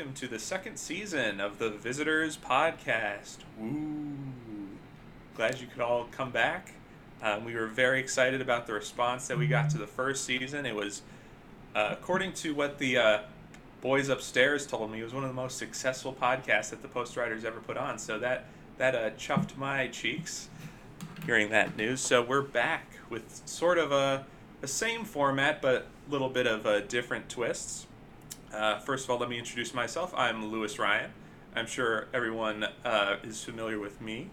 welcome to the second season of the Visitors Podcast. Woo! Glad you could all come back. Um, we were very excited about the response that we got to the first season. It was, uh, according to what the uh, boys upstairs told me, it was one of the most successful podcasts that the Postwriters ever put on. So that that uh, chuffed my cheeks hearing that news. So we're back with sort of a, a same format, but a little bit of uh, different twists. Uh, first of all, let me introduce myself. I'm Louis Ryan. I'm sure everyone uh, is familiar with me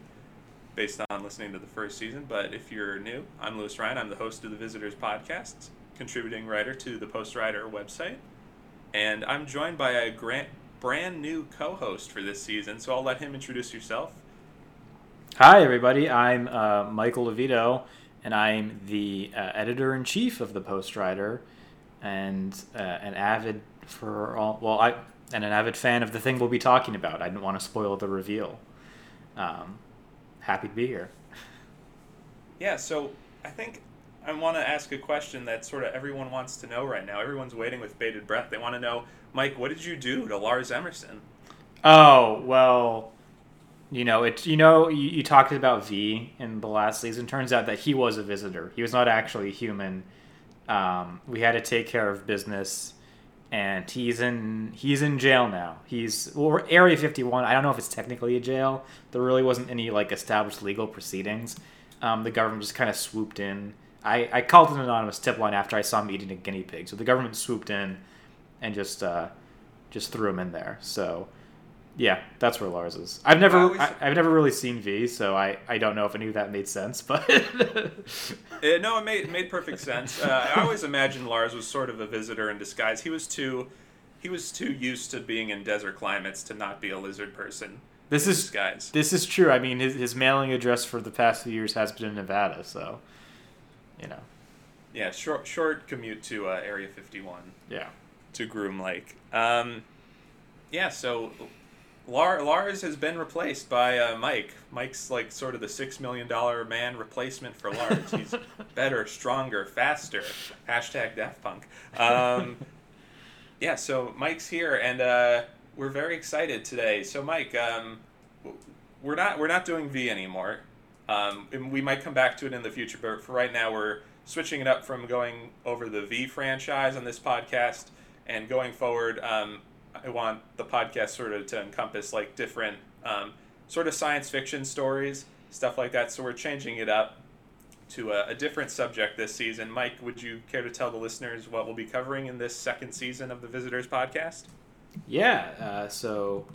based on listening to the first season, but if you're new, I'm Louis Ryan. I'm the host of the Visitors Podcast, contributing writer to the Postwriter website, and I'm joined by a grant, brand new co host for this season, so I'll let him introduce yourself. Hi, everybody. I'm uh, Michael Lovito, and I'm the uh, editor in chief of the Postwriter and uh, an avid for all. Well, I and an avid fan of the thing we'll be talking about. I didn't want to spoil the reveal. Um, happy to be here. Yeah, so I think I want to ask a question that sort of everyone wants to know right now. Everyone's waiting with bated breath. They want to know, Mike, what did you do to Lars Emerson? Oh well, you know it. You know you, you talked about V in the last season. Turns out that he was a visitor. He was not actually human. Um, we had to take care of business and he's in he's in jail now. He's well, Area 51. I don't know if it's technically a jail. There really wasn't any like established legal proceedings. Um, the government just kind of swooped in. I, I called an anonymous tip line after I saw him eating a guinea pig. So the government swooped in and just uh, just threw him in there. So yeah, that's where Lars is. I've never, I always, I, have never really seen V, so I, I don't know if any of that made sense, but it, no, it made it made perfect sense. Uh, I always imagined Lars was sort of a visitor in disguise. He was too, he was too used to being in desert climates to not be a lizard person. This is disguise. This is true. I mean, his, his mailing address for the past few years has been in Nevada, so you know. Yeah, short short commute to uh, Area Fifty One. Yeah. To Groom Lake. Um, yeah, so Lars has been replaced by uh, Mike. Mike's like sort of the six million dollar man replacement for Lars. He's better, stronger, faster. Hashtag Daft Punk. Um, yeah, so Mike's here, and uh, we're very excited today. So Mike, um, we're not we're not doing V anymore. Um, we might come back to it in the future, but for right now, we're switching it up from going over the V franchise on this podcast and going forward. Um, I want the podcast sort of to encompass like different um, sort of science fiction stories, stuff like that. So we're changing it up to a, a, different subject this season. Mike, would you care to tell the listeners what we'll be covering in this second season of the Visitors podcast? Yeah. Uh, so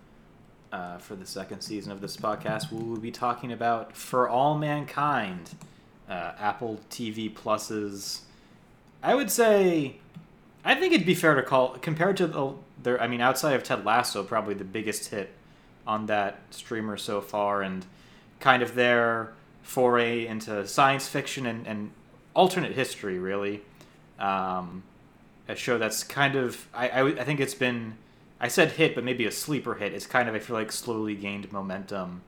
uh, for the second season of this podcast, we will be talking about For All Mankind, uh, Apple TV Plus's. I would say, I think it'd be fair to call compared to the they're I mean outside of Ted Lasso, probably the biggest hit on that streamer so far, and kind of their foray into science fiction and, and alternate history, really. Um, a show that's kind of I, I, I think it's been I said hit, but maybe a sleeper hit. It's kind of I feel like slowly gained momentum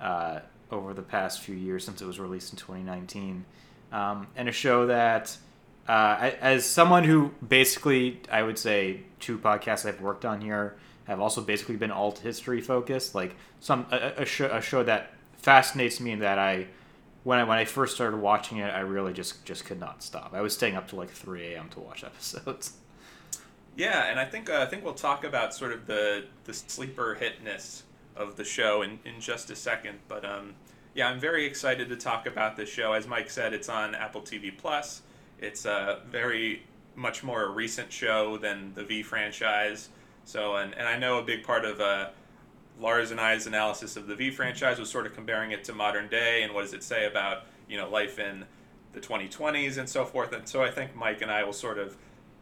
uh, over the past few years since it was released in 2019, um, and a show that uh, as someone who basically, I would say, two podcasts I've worked on here have also basically been alt history focused. Like some a, a, show, a show that fascinates me and that I, when I when I first started watching it, I really just just could not stop. I was staying up to like 3 a.m. to watch episodes. Yeah, and I think uh, I think we'll talk about sort of the the sleeper hitness of the show in, in just a second. But um, yeah, I'm very excited to talk about this show. As Mike said, it's on Apple TV Plus. It's a very much more a recent show than the V franchise. So, and, and I know a big part of uh, Lars and I's analysis of the V franchise was sort of comparing it to modern day and what does it say about you know life in the 2020s and so forth. And so I think Mike and I will sort of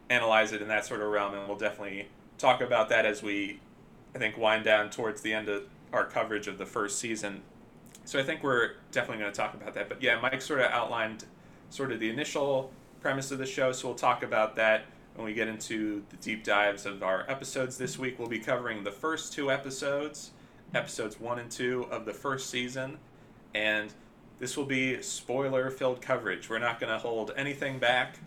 analyze it in that sort of realm, and we'll definitely talk about that as we, I think, wind down towards the end of our coverage of the first season. So I think we're definitely going to talk about that. But yeah, Mike sort of outlined sort of the initial premise of the show, so we'll talk about that when we get into the deep dives of our episodes this week. We'll be covering the first two episodes, episodes one and two of the first season, and this will be spoiler filled coverage. We're not going to hold anything back.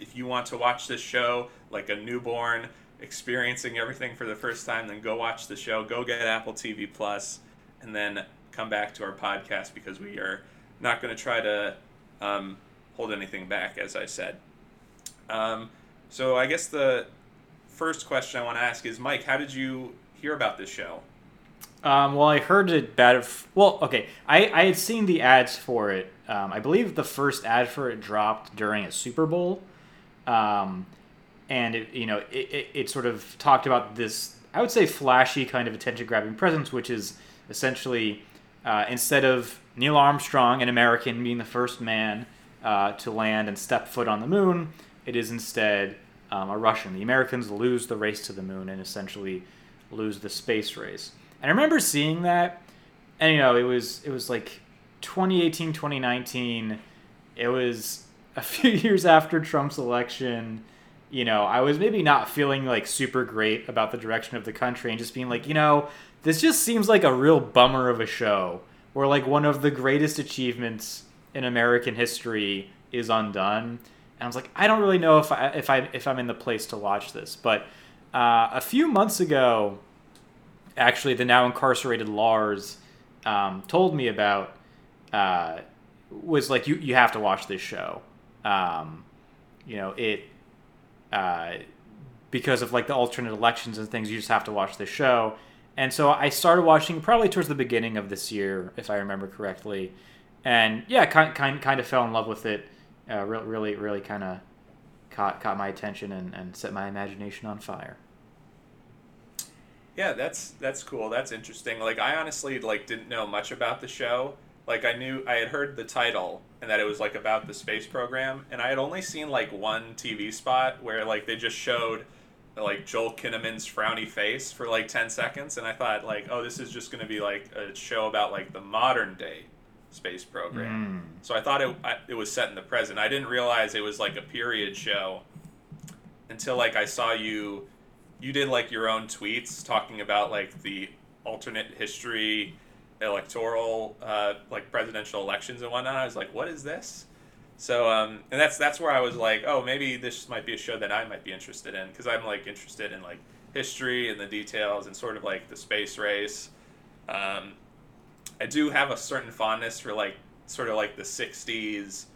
If you want to watch this show like a newborn, experiencing everything for the first time, then go watch the show, go get Apple TV Plus, and then come back to our podcast because we are not going to try to um, hold anything back, as I said. Um, so I guess the first question I want to ask is, Mike, how did you hear about this show? Um, well, I heard it bad. Well, okay, I, I had seen the ads for it. Um, I believe the first ad for it dropped during a Super Bowl, um, and it you know it, it, it sort of talked about this I would say flashy kind of attention grabbing presence, which is essentially uh, instead of Neil Armstrong, an American, being the first man uh, to land and step foot on the moon, it is instead um, a Russian. The Americans lose the race to the moon and essentially lose the space race. And I remember seeing that, and you know, it was it was like 2018, 2019. It was a few years after Trump's election. You know, I was maybe not feeling like super great about the direction of the country and just being like, you know, this just seems like a real bummer of a show where like one of the greatest achievements in American history is undone. And I was like, I don't really know if I if I if I'm in the place to watch this. But uh, a few months ago, actually, the now incarcerated Lars um, told me about uh, was like, you you have to watch this show. Um, you know it uh, because of like the alternate elections and things. You just have to watch this show. And so I started watching probably towards the beginning of this year, if I remember correctly. And yeah, kind kind kind of fell in love with it. Uh, really, really, really kind of caught caught my attention and, and set my imagination on fire. Yeah, that's that's cool. That's interesting. Like I honestly like didn't know much about the show. Like I knew I had heard the title and that it was like about the space program, and I had only seen like one TV spot where like they just showed like Joel Kinnaman's frowny face for like 10 seconds and I thought like oh this is just going to be like a show about like the modern day space program. Mm. So I thought it I, it was set in the present. I didn't realize it was like a period show until like I saw you you did like your own tweets talking about like the alternate history electoral uh, like presidential elections and whatnot. I was like, what is this? So um, and that's that's where I was like, oh, maybe this might be a show that I might be interested in because I'm like interested in like history and the details and sort of like the space race. Um, I do have a certain fondness for like sort of like the '60s,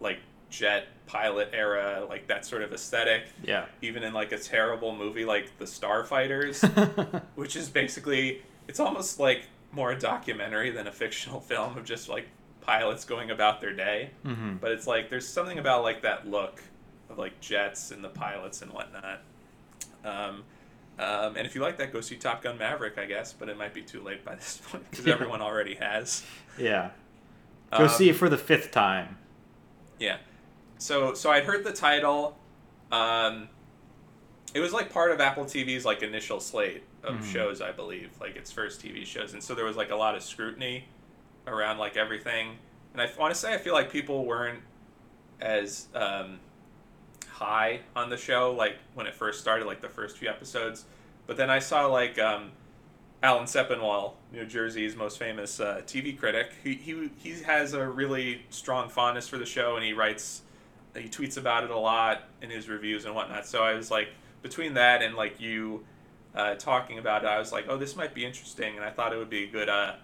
like jet pilot era, like that sort of aesthetic. Yeah. Even in like a terrible movie like The Starfighters, which is basically it's almost like more a documentary than a fictional film of just like pilots going about their day. hmm But it's like there's something about like that look of like jets and the pilots and whatnot. Um, um, and if you like that, go see Top Gun Maverick, I guess. But it might be too late by this point because Yeah. everyone already has. Yeah. Go Um, see it for the fifth time. Yeah. So so I'd heard the title. Um, it was like part of Apple TV's like initial slate of Mhm. shows, I believe, like its first TV shows, and so there was like a lot of scrutiny around like everything. And I want to say I feel like people weren't as um, high on the show like when it first started, like the first few episodes. But then I saw like um, Alan Sepinwall, New Jersey's most famous uh, TV critic. He, he he has a really strong fondness for the show, and he writes, he tweets about it a lot in his reviews and whatnot. So I was like, between that and like you uh, talking about it, I was like, oh, this might be interesting, and I thought it would be a good uh,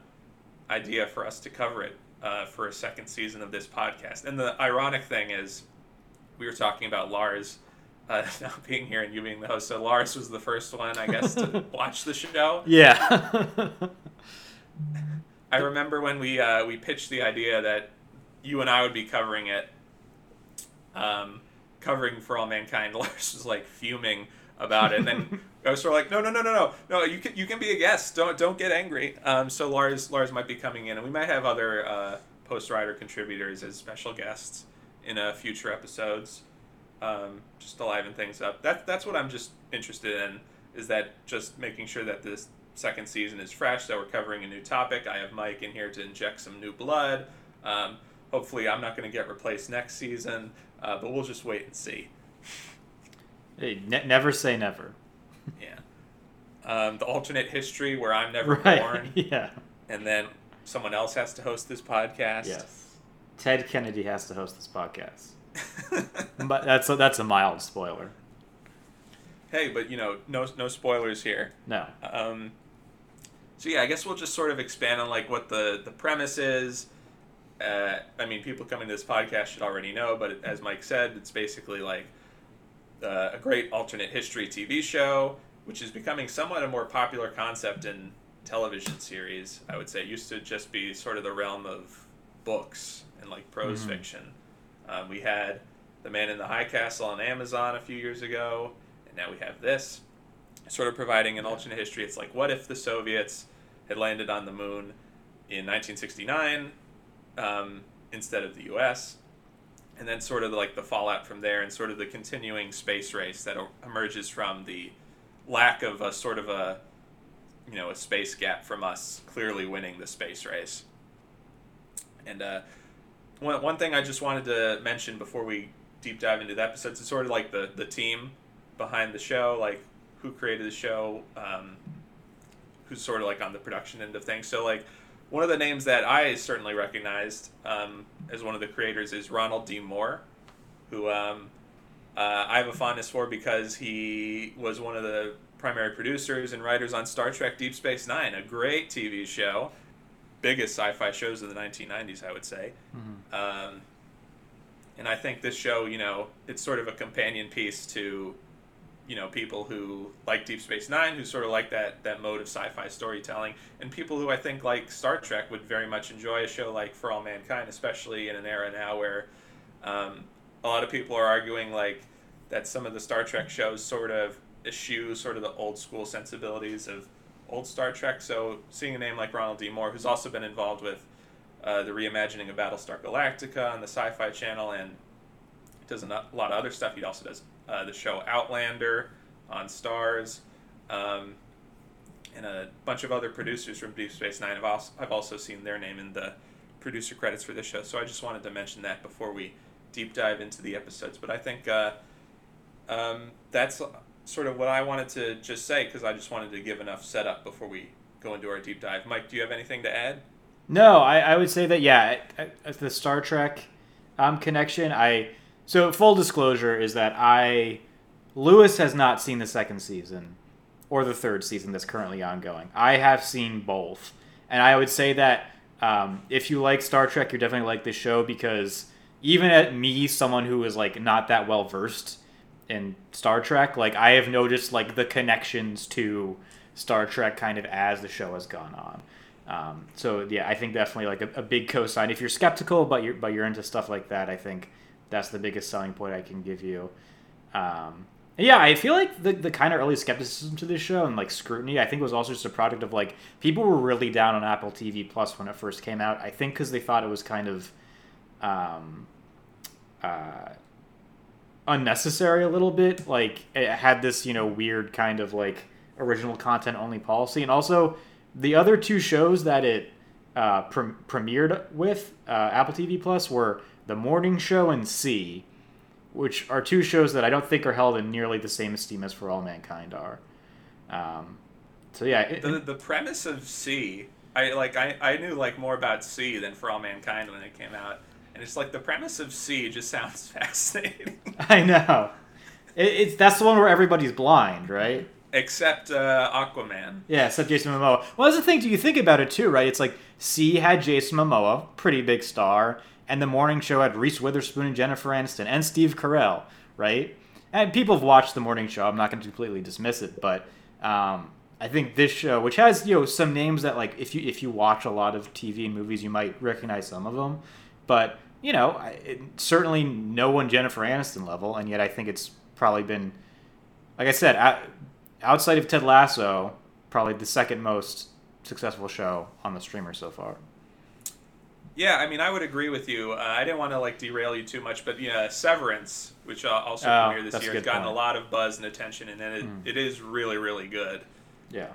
idea for us to cover it uh, for a second season of this podcast. And the ironic thing is, we were talking about Lars. Uh, not being here and you being the host, so Lars was the first one, I guess, to watch the show. Yeah. I remember when we uh, we pitched the idea that you and I would be covering it, um, covering for all mankind. Lars was like fuming about it, and then I was sort of like, no, no, no, no, no, no. You can you can be a guest. Don't don't get angry. Um, so Lars Lars might be coming in, and we might have other uh, Postwriter contributors as special guests in uh, future episodes, um, just to liven things up. That that's what I'm just interested in. Is that just making sure that this second season is fresh, that we're covering a new topic. I have Mike in here to inject some new blood. Um, hopefully, I'm not going to get replaced next season, uh, but we'll just wait and see. hey, ne- never say never. Yeah. Um, the alternate history where I'm never Right. born, Yeah. and then someone else has to host this podcast. Yes. Ted Kennedy has to host this podcast. But that's a, that's a mild spoiler. Hey, but you know, no no spoilers here. No. Um, so yeah, I guess we'll just sort of expand on like what the the premise is. Uh, I mean, people coming to this podcast should already know, but as Mike said, it's basically like uh, a great alternate history TV show, which is becoming somewhat a more popular concept in television series. I would say it used to just be sort of the realm of books and like prose Mhm. fiction. Um, we had The Man in the High Castle on Amazon a few years ago, and now we have this, sort of providing an alternate history. It's like, what if the Soviets had landed on the moon in 1969 um, instead of the U.S.? And then sort of like the fallout from there, and sort of the continuing space race that emerges from the lack of a sort of a you know a space gap from us clearly winning the space race. And uh, one, one thing I just wanted to mention before we deep dive into the episodes is sort of like the, the team behind the show, like who created the show, um, who's sort of like on the production end of things. So like one of the names that I certainly recognized um, as one of the creators is Ronald D. Moore, who um, uh, I have a fondness for because he was one of the primary producers and writers on Star Trek Deep Space Nine, a great TV show, biggest sci-fi shows of the 1990s, I would say. Mhm. Um, and I think this show, you know, it's sort of a companion piece to, you know, people who like Deep Space Nine, who sort of like that that mode of sci-fi storytelling, and people who I think like Star Trek would very much enjoy a show like For All Mankind, especially in an era now where um, a lot of people are arguing like that some of the Star Trek shows sort of eschew sort of the old school sensibilities of old Star Trek. So seeing a name like Ronald D. Moore, who's also been involved with uh, the reimagining of Battlestar Galactica on the Sci-Fi Channel, and does a lot of other stuff. He also does uh, the show Outlander on Starz, um, and a bunch of other producers from Deep Space Nine. I've also, I've also seen their name in the producer credits for this show. So I just wanted to mention that before we deep dive into the episodes. But I think uh, um, that's sort of what I wanted to just say because I just wanted to give enough setup before we go into our deep dive. Mike, do you have anything to add? No, I, I would say that yeah, the Star Trek um, connection. I so full disclosure is that I Louis has not seen the second season or the third season that's currently ongoing. I have seen both, and I would say that um, if you like Star Trek, you're definitely like this show because even at me, someone who is like not that well versed in Star Trek, like I have noticed like the connections to Star Trek kind of as the show has gone on. Um, so yeah, I think definitely like a, a big cosign. If you're skeptical but you're but you're into stuff like that, I think that's the biggest selling point I can give you. Um, yeah, I feel like the, the kind of early skepticism to this show and like scrutiny, I think was also just a product of like people were really down on Apple TV Plus when it first came out. I think because they thought it was kind of um, uh, unnecessary a little bit. Like it had this you know weird kind of like original content only policy, and also the other two shows that it uh, pre- premiered with uh, Apple TV Plus were The Morning Show and See, which are two shows that I don't think are held in nearly the same esteem as For All Mankind are. Um, so yeah, it- the the premise of See, I like I, I knew like more about See than For All Mankind when it came out, and it's like the premise of See just sounds fascinating. I know. It, it's that's the one where everybody's blind, right? Except uh, Aquaman. Yeah, except Jason Momoa. Well, that's the thing. Do you think about it too, right? It's like See had Jason Momoa, pretty big star, and the morning show had Reese Witherspoon and Jennifer Aniston and Steve Carell, right? And people have watched the morning show. I'm not going to completely dismiss it, but um, I think this show, which has you know some names that like if you if you watch a lot of TV and movies, you might recognize some of them, but you know, it, certainly no one Jennifer Aniston level, and yet I think it's probably been, like I said, outside of Ted Lasso, probably the second most successful show on the streamer so far. Yeah, I mean, I would agree with you. Uh, I didn't want to like derail you too much, but yeah, Severance, which uh, also Oh, premiered this year, has gotten a lot of buzz and attention, and then it, Mm. it is really, really good. Yeah.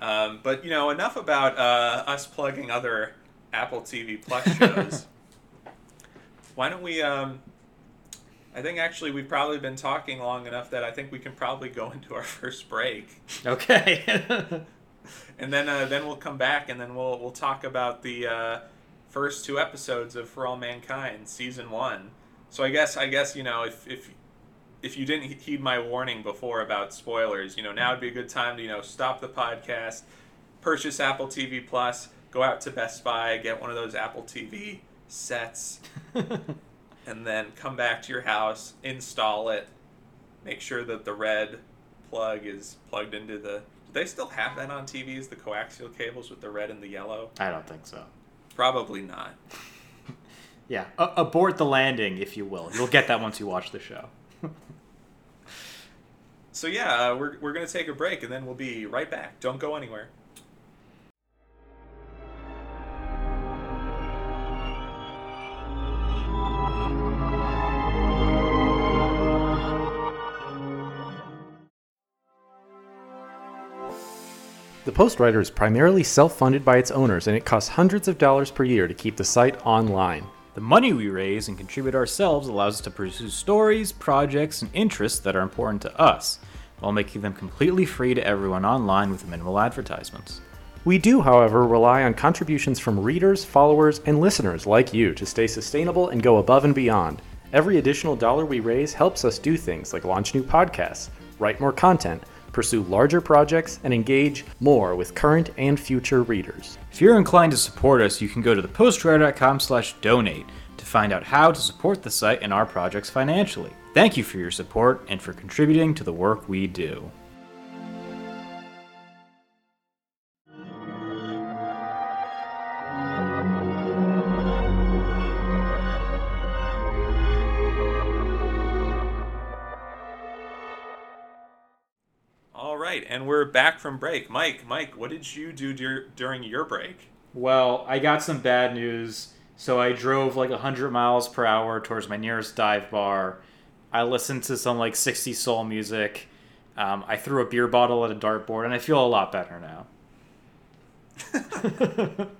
Um, but you know, enough about uh, us plugging other Apple TV Plus shows. Why don't we? Um, I think actually we've probably been talking long enough that I think we can probably go into our first break, Okay. and then uh, then we'll come back and then we'll we'll talk about the uh, first two episodes of For All Mankind season one. So I guess I guess you know if if if you didn't heed my warning before about spoilers, you know, now would be a good time to, you know, stop the podcast, purchase Apple TV Plus, go out to Best Buy, get one of those Apple TV sets, and then come back to your house, install it, make sure that the red plug is plugged into the. Do they still have that on TVs, the coaxial cables with the red and the yellow? I don't think so. Probably not. Yeah, a- abort the landing, if you will. You'll get that once you watch the show. So yeah, uh, we're we're gonna take a break and then we'll be right back. Don't go anywhere. The post Postwriter is primarily self funded by its owners, and it costs hundreds of dollars per year to keep the site online. The money we raise and contribute ourselves allows us to pursue stories, projects, and interests that are important to us, while making them completely free to everyone online with minimal advertisements. We do, however, rely on contributions from readers, followers, and listeners like you to stay sustainable and go above and beyond. Every additional dollar we raise helps us do things like launch new podcasts, write more content, pursue larger projects, and engage more with current and future readers. If you're inclined to support us, you can go to thepostwriter.com slash donate to find out how to support the site and our projects financially. Thank you for your support and for contributing to the work we do. All right, and we're back from break. Mike, Mike, what did you do dur- during your break? Well, I got some bad news. So I drove like 100 miles per hour towards my nearest dive bar. I listened to some like 60 soul music. Um, I threw a beer bottle at a dartboard, and I feel a lot better now.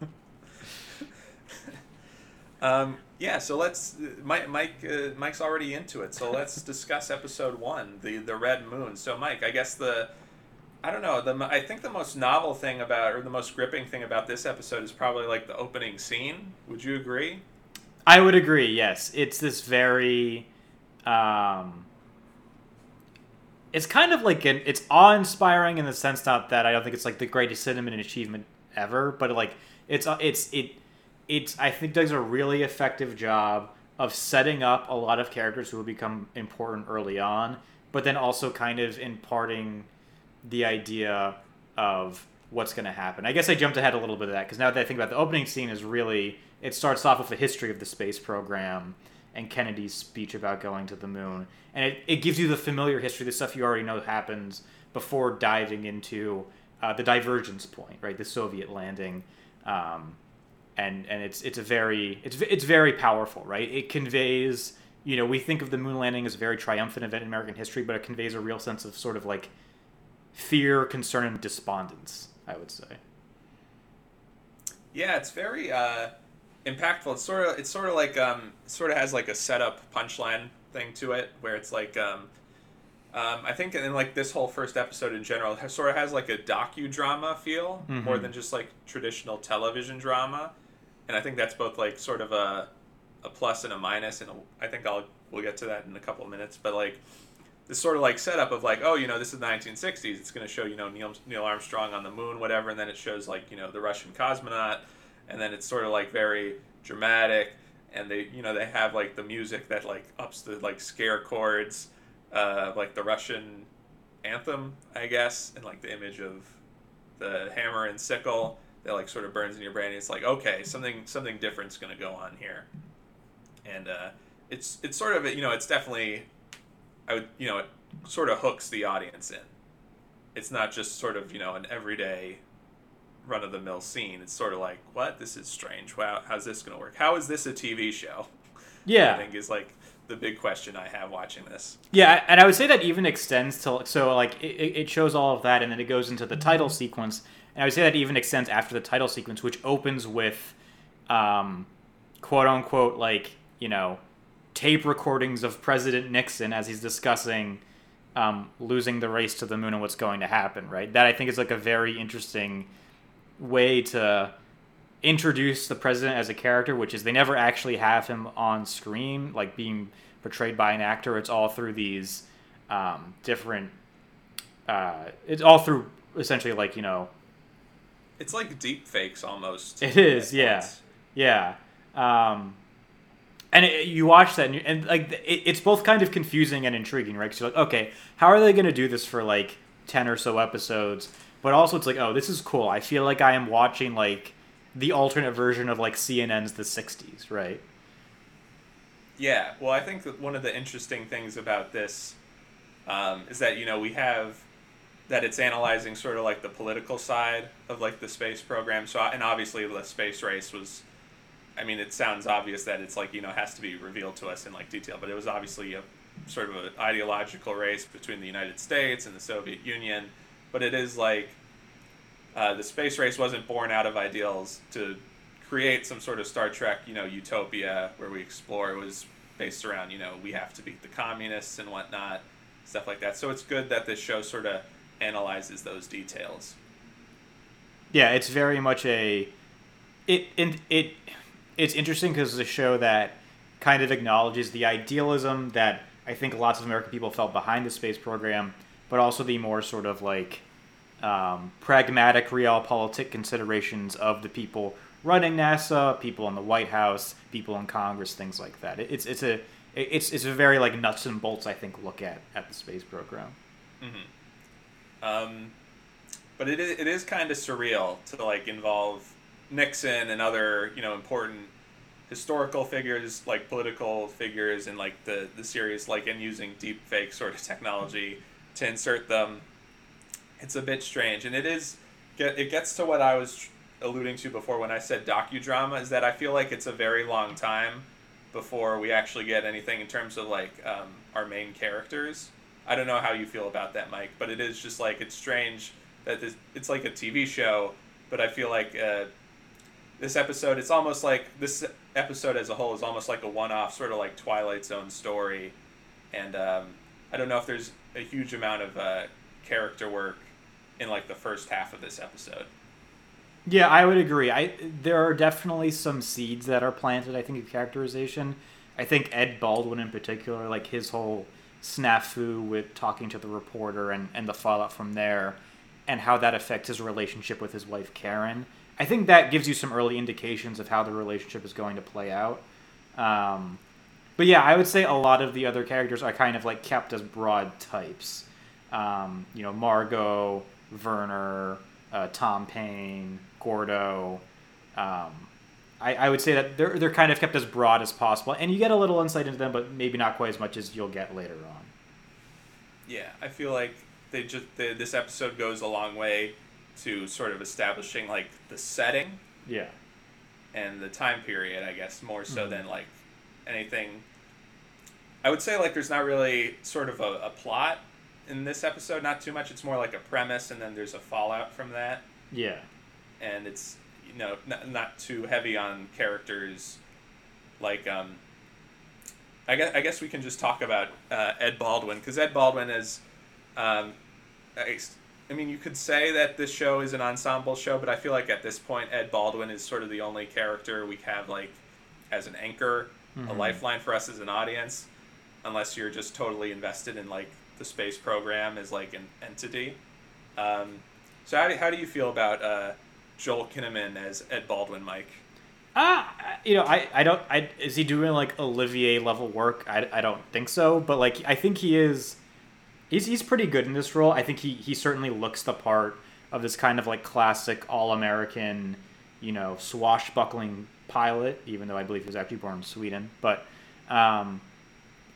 Um, yeah, so let's. Mike, Mike, uh, Mike's already into it. So let's discuss episode one, the the Red Moon. So, Mike, I guess the, I don't know. The I think the most novel thing about, or the most gripping thing about this episode is probably like the opening scene. Would you agree? I would agree. Yes, it's this very. Um, it's kind of like an. It's awe-inspiring in the sense not that I don't think it's like the greatest cinematic achievement ever, but like it's it's it it's I think does a really effective job of setting up a lot of characters who will become important early on, but then also kind of imparting the idea of what's going to happen. I guess I jumped ahead a little bit of that because now that I think about it, the opening scene is really it starts off with the history of the space program and Kennedy's speech about going to the moon, and it, it gives you the familiar history, the stuff you already know happens before diving into uh, the divergence point, right? The Soviet landing. Um, and and it's it's a very it's it's very powerful, right? It conveys, you know, we think of the moon landing as a very triumphant event in American history, but it conveys a real sense of sort of like fear, concern, and despondence. I would say. Yeah, it's very uh, impactful. It's sort of it's sort of like um, sort of has like a setup punchline thing to it, where it's like um, um, I think in like this whole first episode in general, it sort of has like a docudrama feel Mhm. more than just like traditional television drama, and I think that's both like sort of a a plus and a minus, and I think I'll we'll get to that in a couple of minutes, but like this sort of like setup of like oh you know this is the 1960s it's going to show you know Neil, Neil Armstrong on the moon whatever and then it shows like you know the Russian cosmonaut and then it's sort of like very dramatic and they you know they have like the music that like ups the like scare chords uh, like the Russian anthem I guess and like the image of the hammer and sickle that like sort of burns in your brain. And it's like okay something something different's going to go on here. And uh, it's it's sort of you know it's definitely I would, you know, it sort of hooks the audience in. It's not just sort of, you know, an everyday run of the mill scene. It's sort of like, what? This is strange. Wow, how's this going to work? How is this a TV show? Yeah. I think is like the big question I have watching this. yeah, and I would say that even extends to so like it, it shows all of that, and then it goes into the title sequence, and I would say that even extends after the title sequence, which opens with, um, quote unquote, like you know, tape recordings of President Nixon as he's discussing um, losing the race to the moon and what's going to happen. Right. That I think is like a very interesting way to introduce the president as a character, which is they never actually have him on screen, like being portrayed by an actor. It's all through these um, different. Uh, it's all through essentially like you know. It's like deep fakes almost. It is, yeah, points. yeah. Um, and it, you watch that, and, and like it, it's both kind of confusing and intriguing, right? Because you're like, okay, how are they going to do this for like ten or so episodes? But also, it's like, oh, this is cool. I feel like I am watching like the alternate version of like CNN's The '60s, right? Yeah, well, I think that one of the interesting things about this um, is that you know we have that it's analyzing sort of like the political side of like the space program. So and obviously the space race was, I mean, it sounds obvious that it's like you know has to be revealed to us in like detail, but it was obviously a sort of an ideological race between the United States and the Soviet Union. But it is like uh, the space race wasn't born out of ideals to create some sort of Star Trek, you know, utopia where we explore. It was based around, you know, we have to beat the communists and whatnot, stuff like that. So it's good that this show sort of analyzes those details. Yeah, it's very much a it it, it it's interesting because it's a show that kind of acknowledges the idealism that I think lots of American people felt behind the space program, but also the more sort of like um, pragmatic realpolitik considerations of the people running NASA, people in the White House, people in Congress, things like that. It, it's it's a it's it's a very like nuts and bolts I think look at at the space program. Um, but it is, it is kind of surreal to like involve Nixon and other you know important historical figures like political figures in like the the series like and using deep fake sort of technology to insert them. It's a bit strange, and it is it gets to what I was alluding to before when I said docudrama is that I feel like it's a very long time before we actually get anything in terms of like um, our main characters. I don't know how you feel about that, Mike, but it is just like it's strange that this it's like a TV show, but I feel like uh, this episode it's almost like this episode as a whole is almost like a one-off sort of like Twilight Zone story, and um, I don't know if there's a huge amount of uh, character work in like the first half of this episode. Yeah, I would agree. I there are definitely some seeds that are planted. I think of characterization. I think Ed Baldwin in particular, like his whole snafu with talking to the reporter and, and the fallout from there, and how that affects his relationship with his wife Karen. I think that gives you some early indications of how the relationship is going to play out. Um, but yeah, I would say a lot of the other characters are kind of like kept as broad types. Um, you know, Margo, Werner, uh, Tom Paine, Gordo. Um, I, I would say that they're they're kind of kept as broad as possible, and you get a little insight into them, but maybe not quite as much as you'll get later on. Yeah, I feel like they just they, this episode goes a long way to sort of establishing like the setting Yeah. and the time period, I guess, more so Mhm. than like anything. I would say like there's not really sort of a, a plot in this episode, not too much. It's more like a premise, and then there's a fallout from that, Yeah. and it's you know not, not too heavy on characters. Like um, I guess I guess we can just talk about uh, Ed Baldwin because Ed Baldwin is, um, I, mean you could say that this show is an ensemble show, but I feel like at this point Ed Baldwin is sort of the only character we have like as an anchor, a Mhm. lifeline for us as an audience, unless you're just totally invested in like the space program as like an entity. Um, so how do, how do you feel about uh, Joel Kinnaman as Ed Baldwin, Mike? Ah, you know, I, I don't. I is he doing like Olivier level work? I, I don't think so. But like, I think he is. He's he's pretty good in this role. I think he he certainly looks the part of this kind of like classic all American, you know, swashbuckling pilot. Even though I believe he was actually born in Sweden, but um,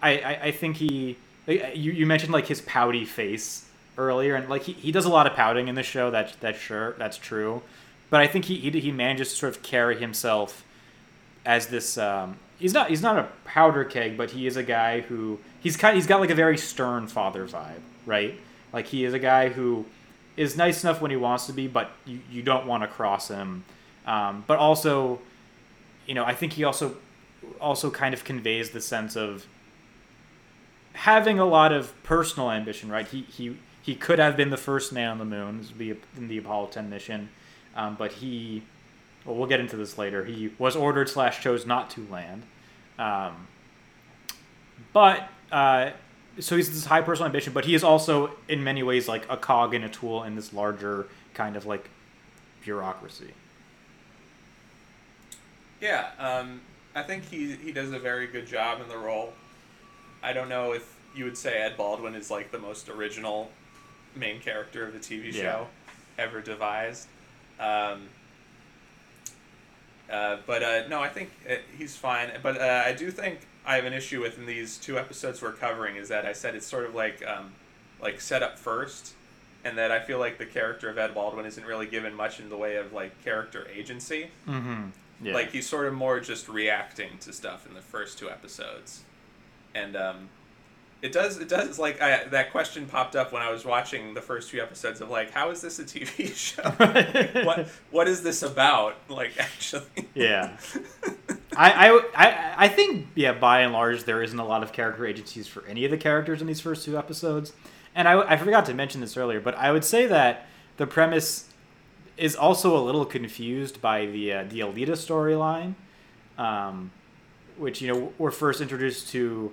I, I I think he. You you mentioned like his pouty face earlier, and like he, he does a lot of pouting in the show. That's that's sure that's true but I think he, he he manages to sort of carry himself as this. Um, he's not he's not a powder keg, but he is a guy who he's kind he's got like a very stern father vibe, right? Like he is a guy who is nice enough when he wants to be, but you, you don't want to cross him. Um, but also, you know, I think he also also kind of conveys the sense of having a lot of personal ambition, right? He he he could have been the first man on the moon this would be in the Apollo 10 mission, um, but he, well, we'll get into this later. He was ordered slash chose not to land, um, but uh, so he's this high personal ambition, but he is also in many ways like a cog in a tool in this larger kind of like bureaucracy. Yeah, um, I think he he does a very good job in the role. I don't know if you would say Ed Baldwin is like the most original main character of a TV Yeah. show ever devised. Um, uh, but uh, no, I think uh, he's fine. But uh, I do think I have an issue with in these two episodes we're covering is that I said it's sort of like um, like set up first, and that I feel like the character of Ed Baldwin isn't really given much in the way of like character agency. Mm-hmm. Yeah. Like he's sort of more just reacting to stuff in the first two episodes, and um, it does it does like I, that question popped up when I was watching the first few episodes of like how is this a TV show? what what is this about? Like actually, Yeah. I, I, I, I think, yeah, by and large, there isn't a lot of character agencies for any of the characters in these first two episodes. And I, I forgot to mention this earlier, but I would say that the premise is also a little confused by the uh, the Aleida storyline, um, which you know we're first introduced to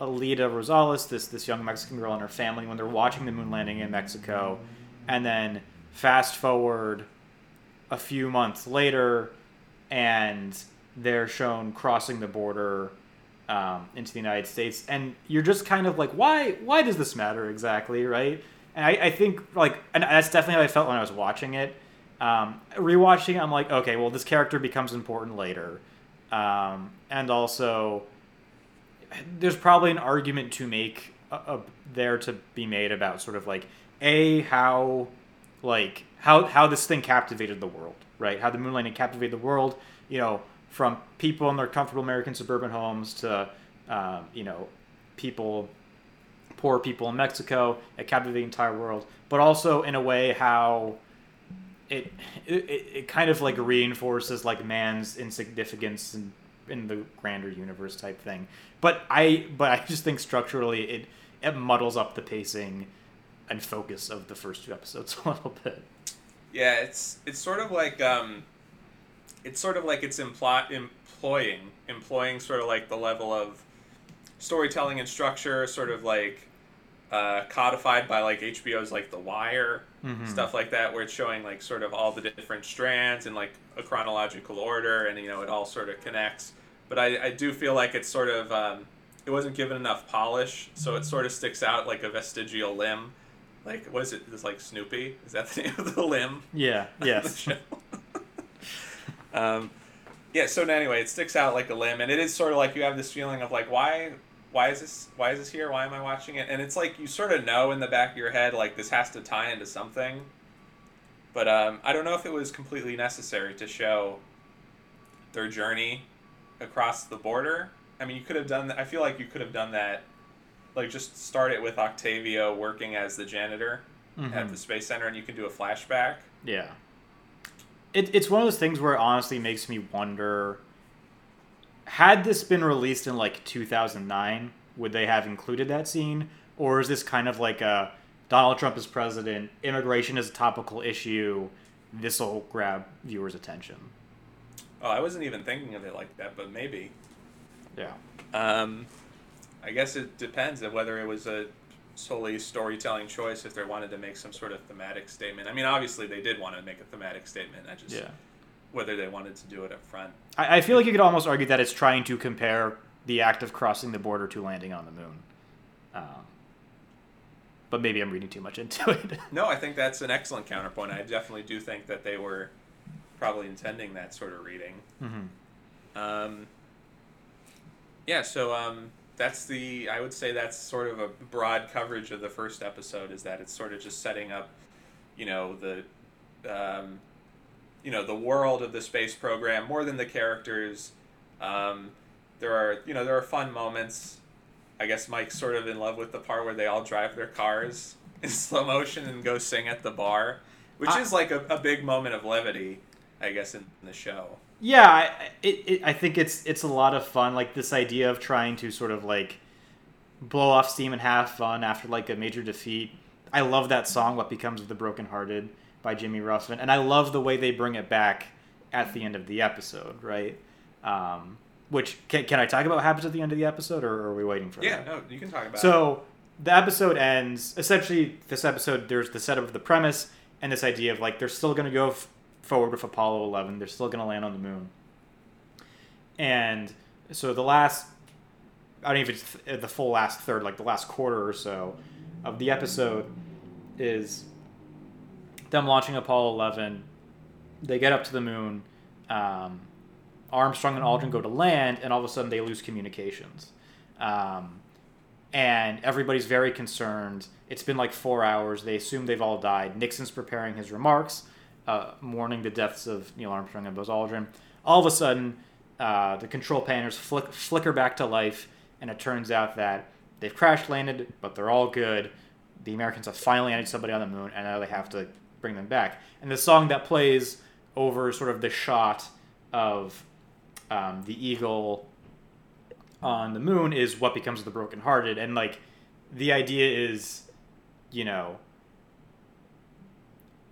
Aleida Rosales, this this young Mexican girl and her family when they're watching the moon landing in Mexico, and then fast forward a few months later, and they're shown crossing the border um, into the United States, and you're just kind of like, why? Why does this matter exactly, right? And I, I think like, and that's definitely how I felt when I was watching it. Um, rewatching, I'm like, okay, well, this character becomes important later, um, and also there's probably an argument to make uh, uh, there to be made about sort of like a how like how how this thing captivated the world, right? How the moon landing captivated the world, you know, from people in their comfortable American suburban homes to um, you know people, poor people in Mexico, it captivated the entire world, but also in a way how it it, it kind of like reinforces like man's insignificance in, in the grander universe type thing. But I but I just think structurally it it muddles up the pacing and focus of the first two episodes a little bit. yeah, it's it's sort of like um, it's sort of like it's impl- employing employing sort of like the level of storytelling and structure, sort of like uh, codified by like HBO's like The Wire, Mhm. stuff like that, where it's showing like sort of all the different strands in like a chronological order, and you know it all sort of connects. But I, I do feel like it's sort of um, it wasn't given enough polish, so it sort of sticks out like a vestigial limb. Like what is it? It's like Snoopy. Is that the name of the limb? Yeah. Yes. um, yeah. So anyway, it sticks out like a limb, and it is sort of like you have this feeling of like, why, why is this, why is this here? Why am I watching it? And it's like you sort of know in the back of your head like this has to tie into something, but um, I don't know if it was completely necessary to show their journey across the border. I mean, you could have done. that I feel like you could have done that. Like just start it with Octavio working as the janitor at Mhm. the space center, and you can do a flashback. Yeah. It, it's one of those things where it honestly makes me wonder had this been released in like 2009, would they have included that scene? Or is this kind of like a Donald Trump is president, immigration is a topical issue, this will grab viewers' attention? Oh, I wasn't even thinking of it like that, but maybe. Yeah. Um, I guess it depends on whether it was a solely storytelling choice if they wanted to make some sort of thematic statement. I mean, obviously they did want to make a thematic statement. I just Yeah. whether they wanted to do it up front. I, I feel like you could almost argue that it's trying to compare the act of crossing the border to landing on the moon. Um, but maybe I'm reading too much into it. No, I think that's an excellent counterpoint. I definitely do think that they were probably intending that sort of reading. hmm Um, yeah, so um, that's the. I would say that's sort of a broad coverage of the first episode. Is that it's sort of just setting up, you know, the, um, you know, the world of the space program more than the characters. Um, there are, you know, there are fun moments. I guess Mike's sort of in love with the part where they all drive their cars in slow motion and go sing at the bar, which I- is like a, a big moment of levity, I guess, in the show. Yeah, I, it, it, I think it's it's a lot of fun. Like this idea of trying to sort of like blow off steam and have fun after like a major defeat. I love that song, "What Becomes of the Brokenhearted" by Jimmy Ruffin, and I love the way they bring it back at the end of the episode. Right? Um, which can, can I talk about what happens at the end of the episode, or are we waiting for Yeah, that? no, you can talk about it. So the episode ends essentially. This episode, there's the setup of the premise and this idea of like they're still going to go f- forward with Apollo 11. They're still going to land on the moon. And so the last, I don't even th- the full last third, like the last quarter or so of the episode, is them launching Apollo 11. They get up to the moon. Um, Armstrong and Aldrin go to land, and all of a sudden they lose communications. Um, and everybody's very concerned. It's been like four hours. They assume they've all died. Nixon's preparing his remarks, uh, mourning the deaths of Neil Armstrong and Buzz Aldrin. All of a sudden, uh, the control panels flick, flicker back to life, and it turns out that they've crash landed, but they're all good. The Americans have finally landed somebody on the moon, and now they have to bring them back. And the song that plays over sort of the shot of um, the eagle on the moon is what becomes of the brokenhearted and like the idea is you know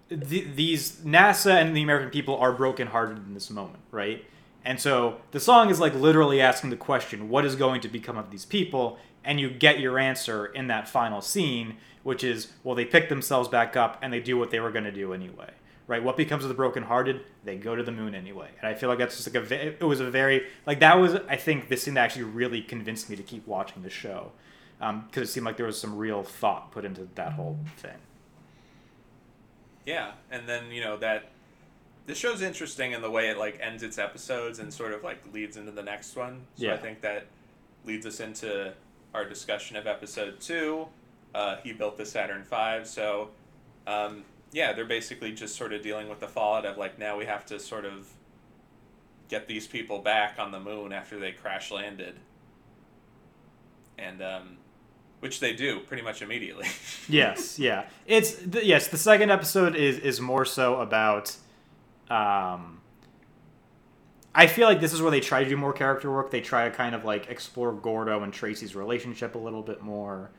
th- these nasa and the american people are brokenhearted in this moment right and so the song is like literally asking the question what is going to become of these people and you get your answer in that final scene which is well they pick themselves back up and they do what they were going to do anyway right? What becomes of the brokenhearted? They go to the moon anyway. And I feel like that's just like a, it was a very, like that was, I think, this thing that actually really convinced me to keep watching the show. Because um, it seemed like there was some real thought put into that whole thing. Yeah, and then, you know, that, the show's interesting in the way it, like, ends its episodes and sort of, like, leads into the next one. So Yeah. I think that leads us into our discussion of episode two. Uh, he built the Saturn V, so um, yeah, they're basically just sort of dealing with the fallout of like now we have to sort of get these people back on the moon after they crash landed, and um, which they do pretty much immediately. yes, yeah. It's, the, yes, the second episode is, is more so about, um, I feel like this is where they try to do more character work. They try to kind of like explore Gordo and Tracy's relationship a little bit more.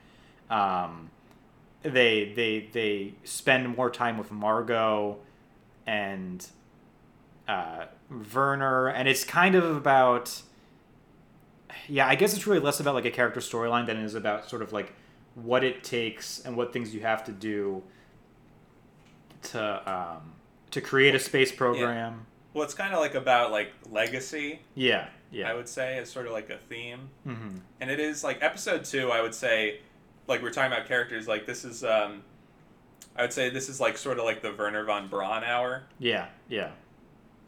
Um, they they they spend more time with Margo and uh, Werner, and it's kind of about yeah, I guess it's really less about like a character storyline than it is about sort of like what it takes and what things you have to do to um, to create a space program. well, it's kind of like about like legacy. Yeah, yeah. I would say is sort of like a theme. hmm and it is like episode two i would say like we're talking about characters like this is um i would say this is like sort of like the werner von braun hour Yeah, yeah.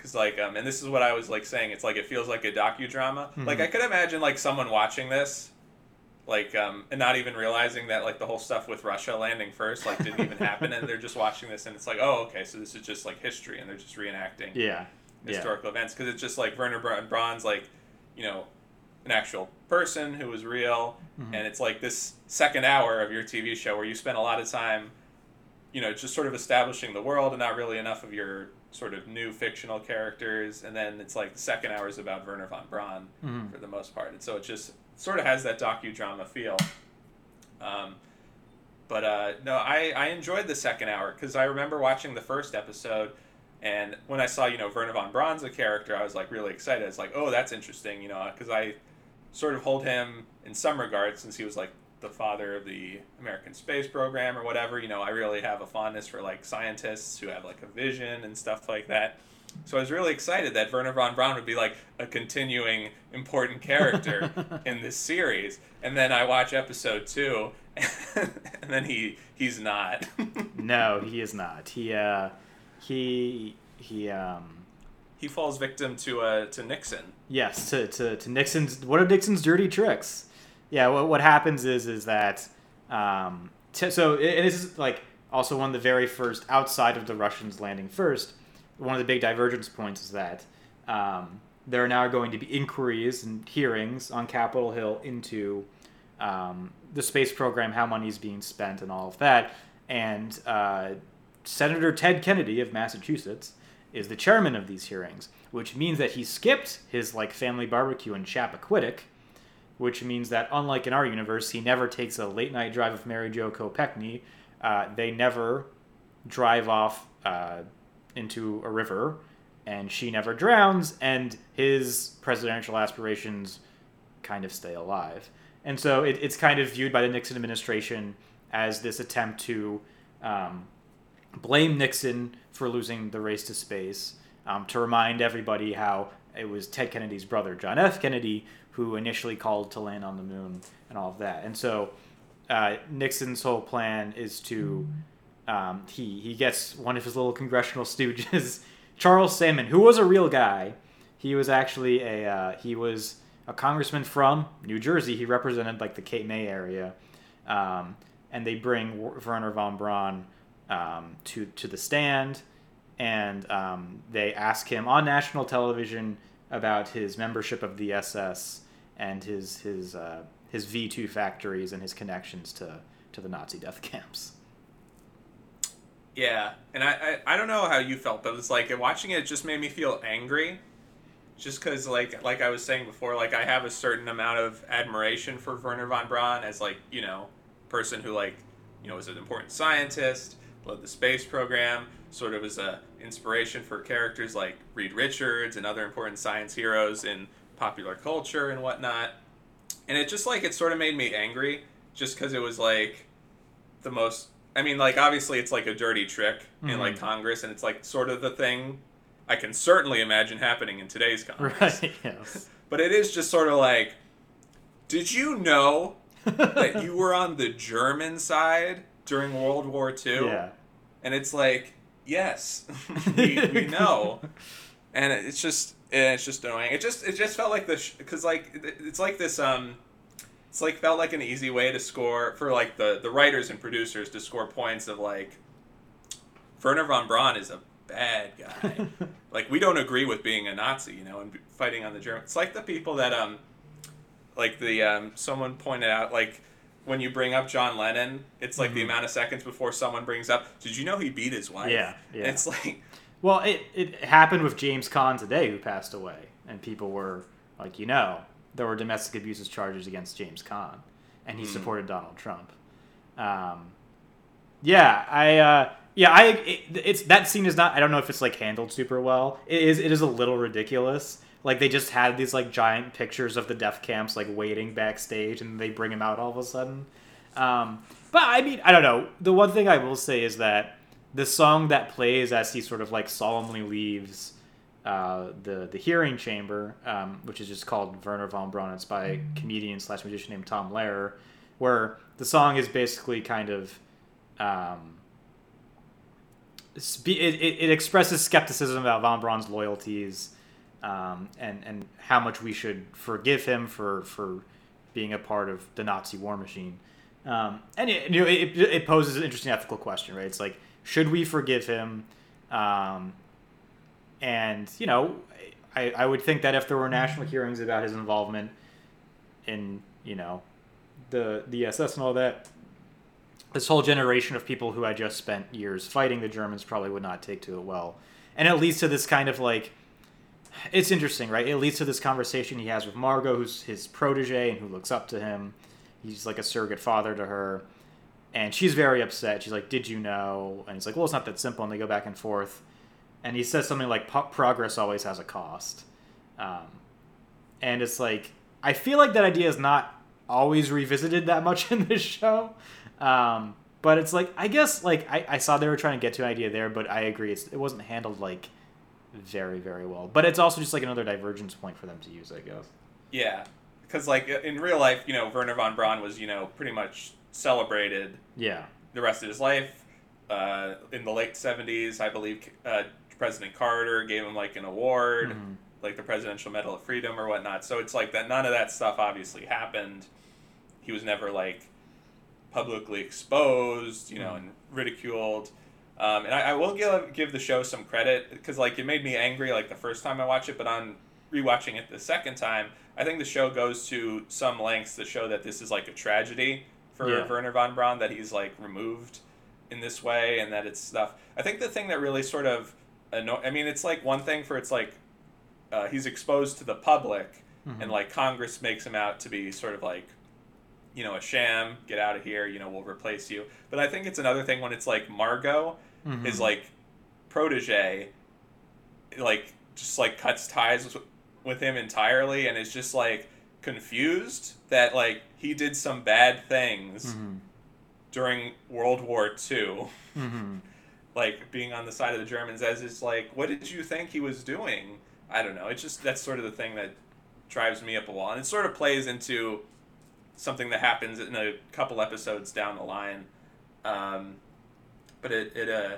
Because like um and this is what i was like saying it's like it feels like a docudrama like Mhm. i could imagine like someone watching this like um and not even realizing that like the whole stuff with russia landing first like didn't even happen and they're just watching this and it's like oh okay so this is just like history and they're just reenacting Yeah. Yeah. historical events because it's just like Werner Bra- Braun's like, you know, an actual person who was real, Mhm. and it's like this second hour of your TV show where you spend a lot of time, you know, just sort of establishing the world and not really enough of your sort of new fictional characters, and then it's like the second hour is about Werner von Braun Mhm. for the most part, and so it just sort of has that docudrama feel. Um, but uh, no, I, I enjoyed the second hour because I remember watching the first episode, and when I saw you know Werner von Braun's a character, I was like really excited. It's like, oh, that's interesting, you know, because I sort of hold him in some regards since he was like the father of the American space program or whatever. You know, I really have a fondness for like scientists who have like a vision and stuff like that. So I was really excited that Werner von Braun would be like a continuing important character in this series. And then I watch episode two, and then he he's not. No, he is not. He uh, he he um. he falls victim to uh to Nixon. Yes, to, to, to Nixon's one of Nixon's dirty tricks. Yeah, what, what happens is is that um, t- so it, it is like also one of the very first outside of the Russians landing first. One of the big divergence points is that um, there are now going to be inquiries and hearings on Capitol Hill into um, the space program, how money is being spent, and all of that. And uh, Senator Ted Kennedy of Massachusetts is the chairman of these hearings, which means that he skipped his like family barbecue in Chappaquiddick, which means that unlike in our universe, he never takes a late night drive with Mary Jo Kopechne. Uh, they never drive off uh, into a river, and she never drowns, and his presidential aspirations kind of stay alive. and so it, it's kind of viewed by the Nixon administration as this attempt to um, blame Nixon for losing the race to space, um, to remind everybody how it was Ted Kennedy's brother, John F. Kennedy, who initially called to land on the moon and all of that. And so uh, Nixon's whole plan is to um, he he gets one of his little congressional stooges, Charles Sandman, who was a real guy. He was actually a uh, he was a congressman from New Jersey. He represented like the Cape May area, um, and they bring Werner von Braun um, to to the stand, and um, they ask him on national television about his membership of the SS and his his uh, his V two factories and his connections to to the Nazi death camps. Yeah, and I, I, I don't know how you felt, but it's like watching it just made me feel angry, just because like like I was saying before, like I have a certain amount of admiration for Werner von Braun as like you know person who like you know was an important scientist, led the space program, sort of as a inspiration for characters like Reed Richards and other important science heroes in popular culture and whatnot. And it just like it sort of made me angry, just because it was like the most I mean, like obviously it's like a dirty trick in Mhm. like Congress, and it's like sort of the thing I can certainly imagine happening in today's Congress. Right. Yes. But it is just sort of like, did you know that you were on the German side during World War II? yeah. And it's like, yes, we, we know. And it's just it's just annoying. It just it just felt like this because like it's like this um it's like felt like an easy way to score for like the the writers and producers to score points of like Werner von Braun is a bad guy. like we don't agree with being a Nazi, you know, and fighting on the German. It's like the people that um like the um someone pointed out like when you bring up John Lennon, it's like the Mhm. amount of seconds before someone brings up, "Did you know he beat his wife?" Yeah, yeah. And it's like Well, it, it happened with James Caan today, who passed away, and people were like, you know, there were domestic abuses charges against James Caan, and he Hmm. supported Donald Trump. Um, yeah, I uh, yeah, I it, it's that scene is not. I don't know if it's like handled super well. It is. It is a little ridiculous. Like they just had these like giant pictures of the death camps like waiting backstage, and they bring him out all of a sudden. Um, but I mean, I don't know. The one thing I will say is that the song that plays as he sort of like solemnly leaves uh, the the hearing chamber, um, which is just called Werner von Braun. It's by a comedian slash magician named Tom Lehrer, where the song is basically kind of um, it, it, it expresses skepticism about von Braun's loyalties um, and and how much we should forgive him for for being a part of the Nazi war machine. Um, and it, you know, it, it poses an interesting ethical question, right? It's like, should we forgive him? Um, and you know, I, I would think that if there were national hearings about his involvement in you know the the SS and all that, this whole generation of people who had just spent years fighting the Germans probably would not take to it well. And it leads to this kind of like it's interesting, right? It leads to this conversation he has with Margo, who's his protege and who looks up to him. He's like a surrogate father to her. And she's very upset. She's like, Did you know? And he's like, Well, it's not that simple. And they go back and forth. And he says something like, "Po- Progress always has a cost. Um, and it's like, I feel like that idea is not always revisited that much in this show. Um, but it's like, I guess, like, I, I saw they were trying to get to an idea there, but I agree. It wasn't handled, like, very, very well. But it's also just, like, another divergence point for them to use, I guess. Yeah, because like in real life, you know, Werner von Braun was you know pretty much celebrated Yeah. the rest of his life. Uh, in the late '70s, I believe uh, President Carter gave him like an award, Mhm. like the Presidential Medal of Freedom or whatnot. So it's like that. None of that stuff obviously happened. He was never like publicly exposed, you know, Mhm. and ridiculed. Um, and I, I will give give the show some credit because like it made me angry like the first time I watched it, but on rewatching it the second time, I think the show goes to some lengths to show that this is like a tragedy for Yeah. Werner von Braun that he's like removed in this way and that it's stuff. I think the thing that really sort of anno- I mean, it's like one thing for it's like uh, he's exposed to the public Mhm. and like Congress makes him out to be sort of like you know a sham get out of here you know we'll replace you but i think it's another thing when it's like margo Mhm. his like protege like just like cuts ties with, with him entirely and is just like confused that like he did some bad things Mm-hmm. during World War II, Mm-hmm. like being on the side of the Germans as is like, what did you think he was doing? I don't know. It's just that's sort of the thing that drives me up a wall, and it sort of plays into something that happens in a couple episodes down the line. Um, but it it uh,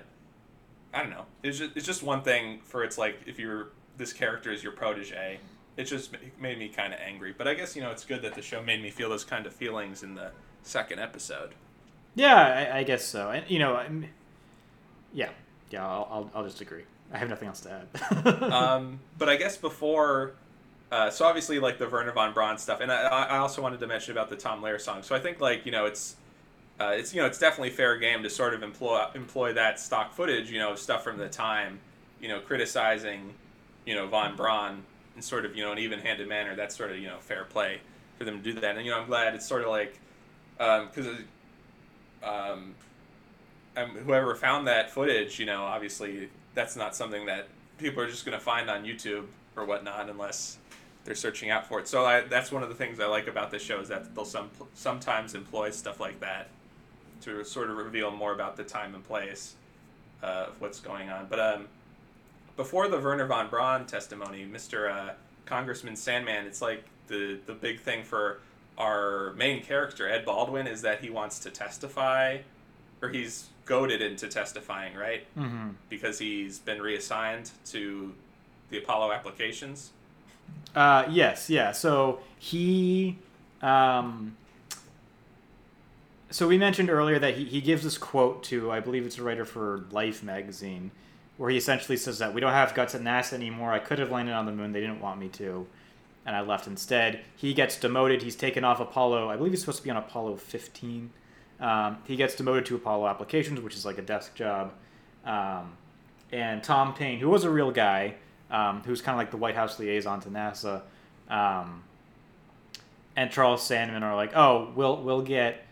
I don't know. It's just it's just one thing for it's like if you're this character is your protege. It just made me kind of angry, but I guess you know it's good that the show made me feel those kind of feelings in the second episode. Yeah, I, I guess so. And you know, I'm, yeah, yeah, I'll, I'll, I'll just agree. I have nothing else to add. um, but I guess before, uh, so obviously like the Werner von Braun stuff, and I, I also wanted to mention about the Tom Lehrer song. So I think like you know it's, uh, it's you know it's definitely fair game to sort of employ employ that stock footage, you know, stuff from the time, you know, criticizing, you know, von Braun in sort of you know an even-handed manner. That's sort of you know fair play for them to do that, and you know I'm glad it's sort of like, because. um, um, whoever found that footage, you know, obviously that's not something that people are just going to find on YouTube or whatnot unless they're searching out for it. So I, that's one of the things I like about this show is that they'll some sometimes employ stuff like that to sort of reveal more about the time and place uh, of what's going on. But um, before the Werner von Braun testimony, Mr. Uh, Congressman Sandman, it's like the the big thing for our main character Ed Baldwin is that he wants to testify, or he's goaded into testifying, right? mm-hmm. Because he's been reassigned to the Apollo applications. Uh, yes, yeah. So he, um, so we mentioned earlier that he, he gives this quote to, I believe it's a writer for Life magazine, where he essentially says that we don't have guts at NASA anymore. I could have landed on the moon. They didn't want me to. And I left instead. He gets demoted. He's taken off Apollo. I believe he's supposed to be on Apollo 15. Um, he gets demoted to Apollo Applications, which is like a desk job. Um, and Tom Paine, who was a real guy, um, who's kind of like the White House liaison to NASA, um, and Charles Sandman are like, oh, we'll we'll get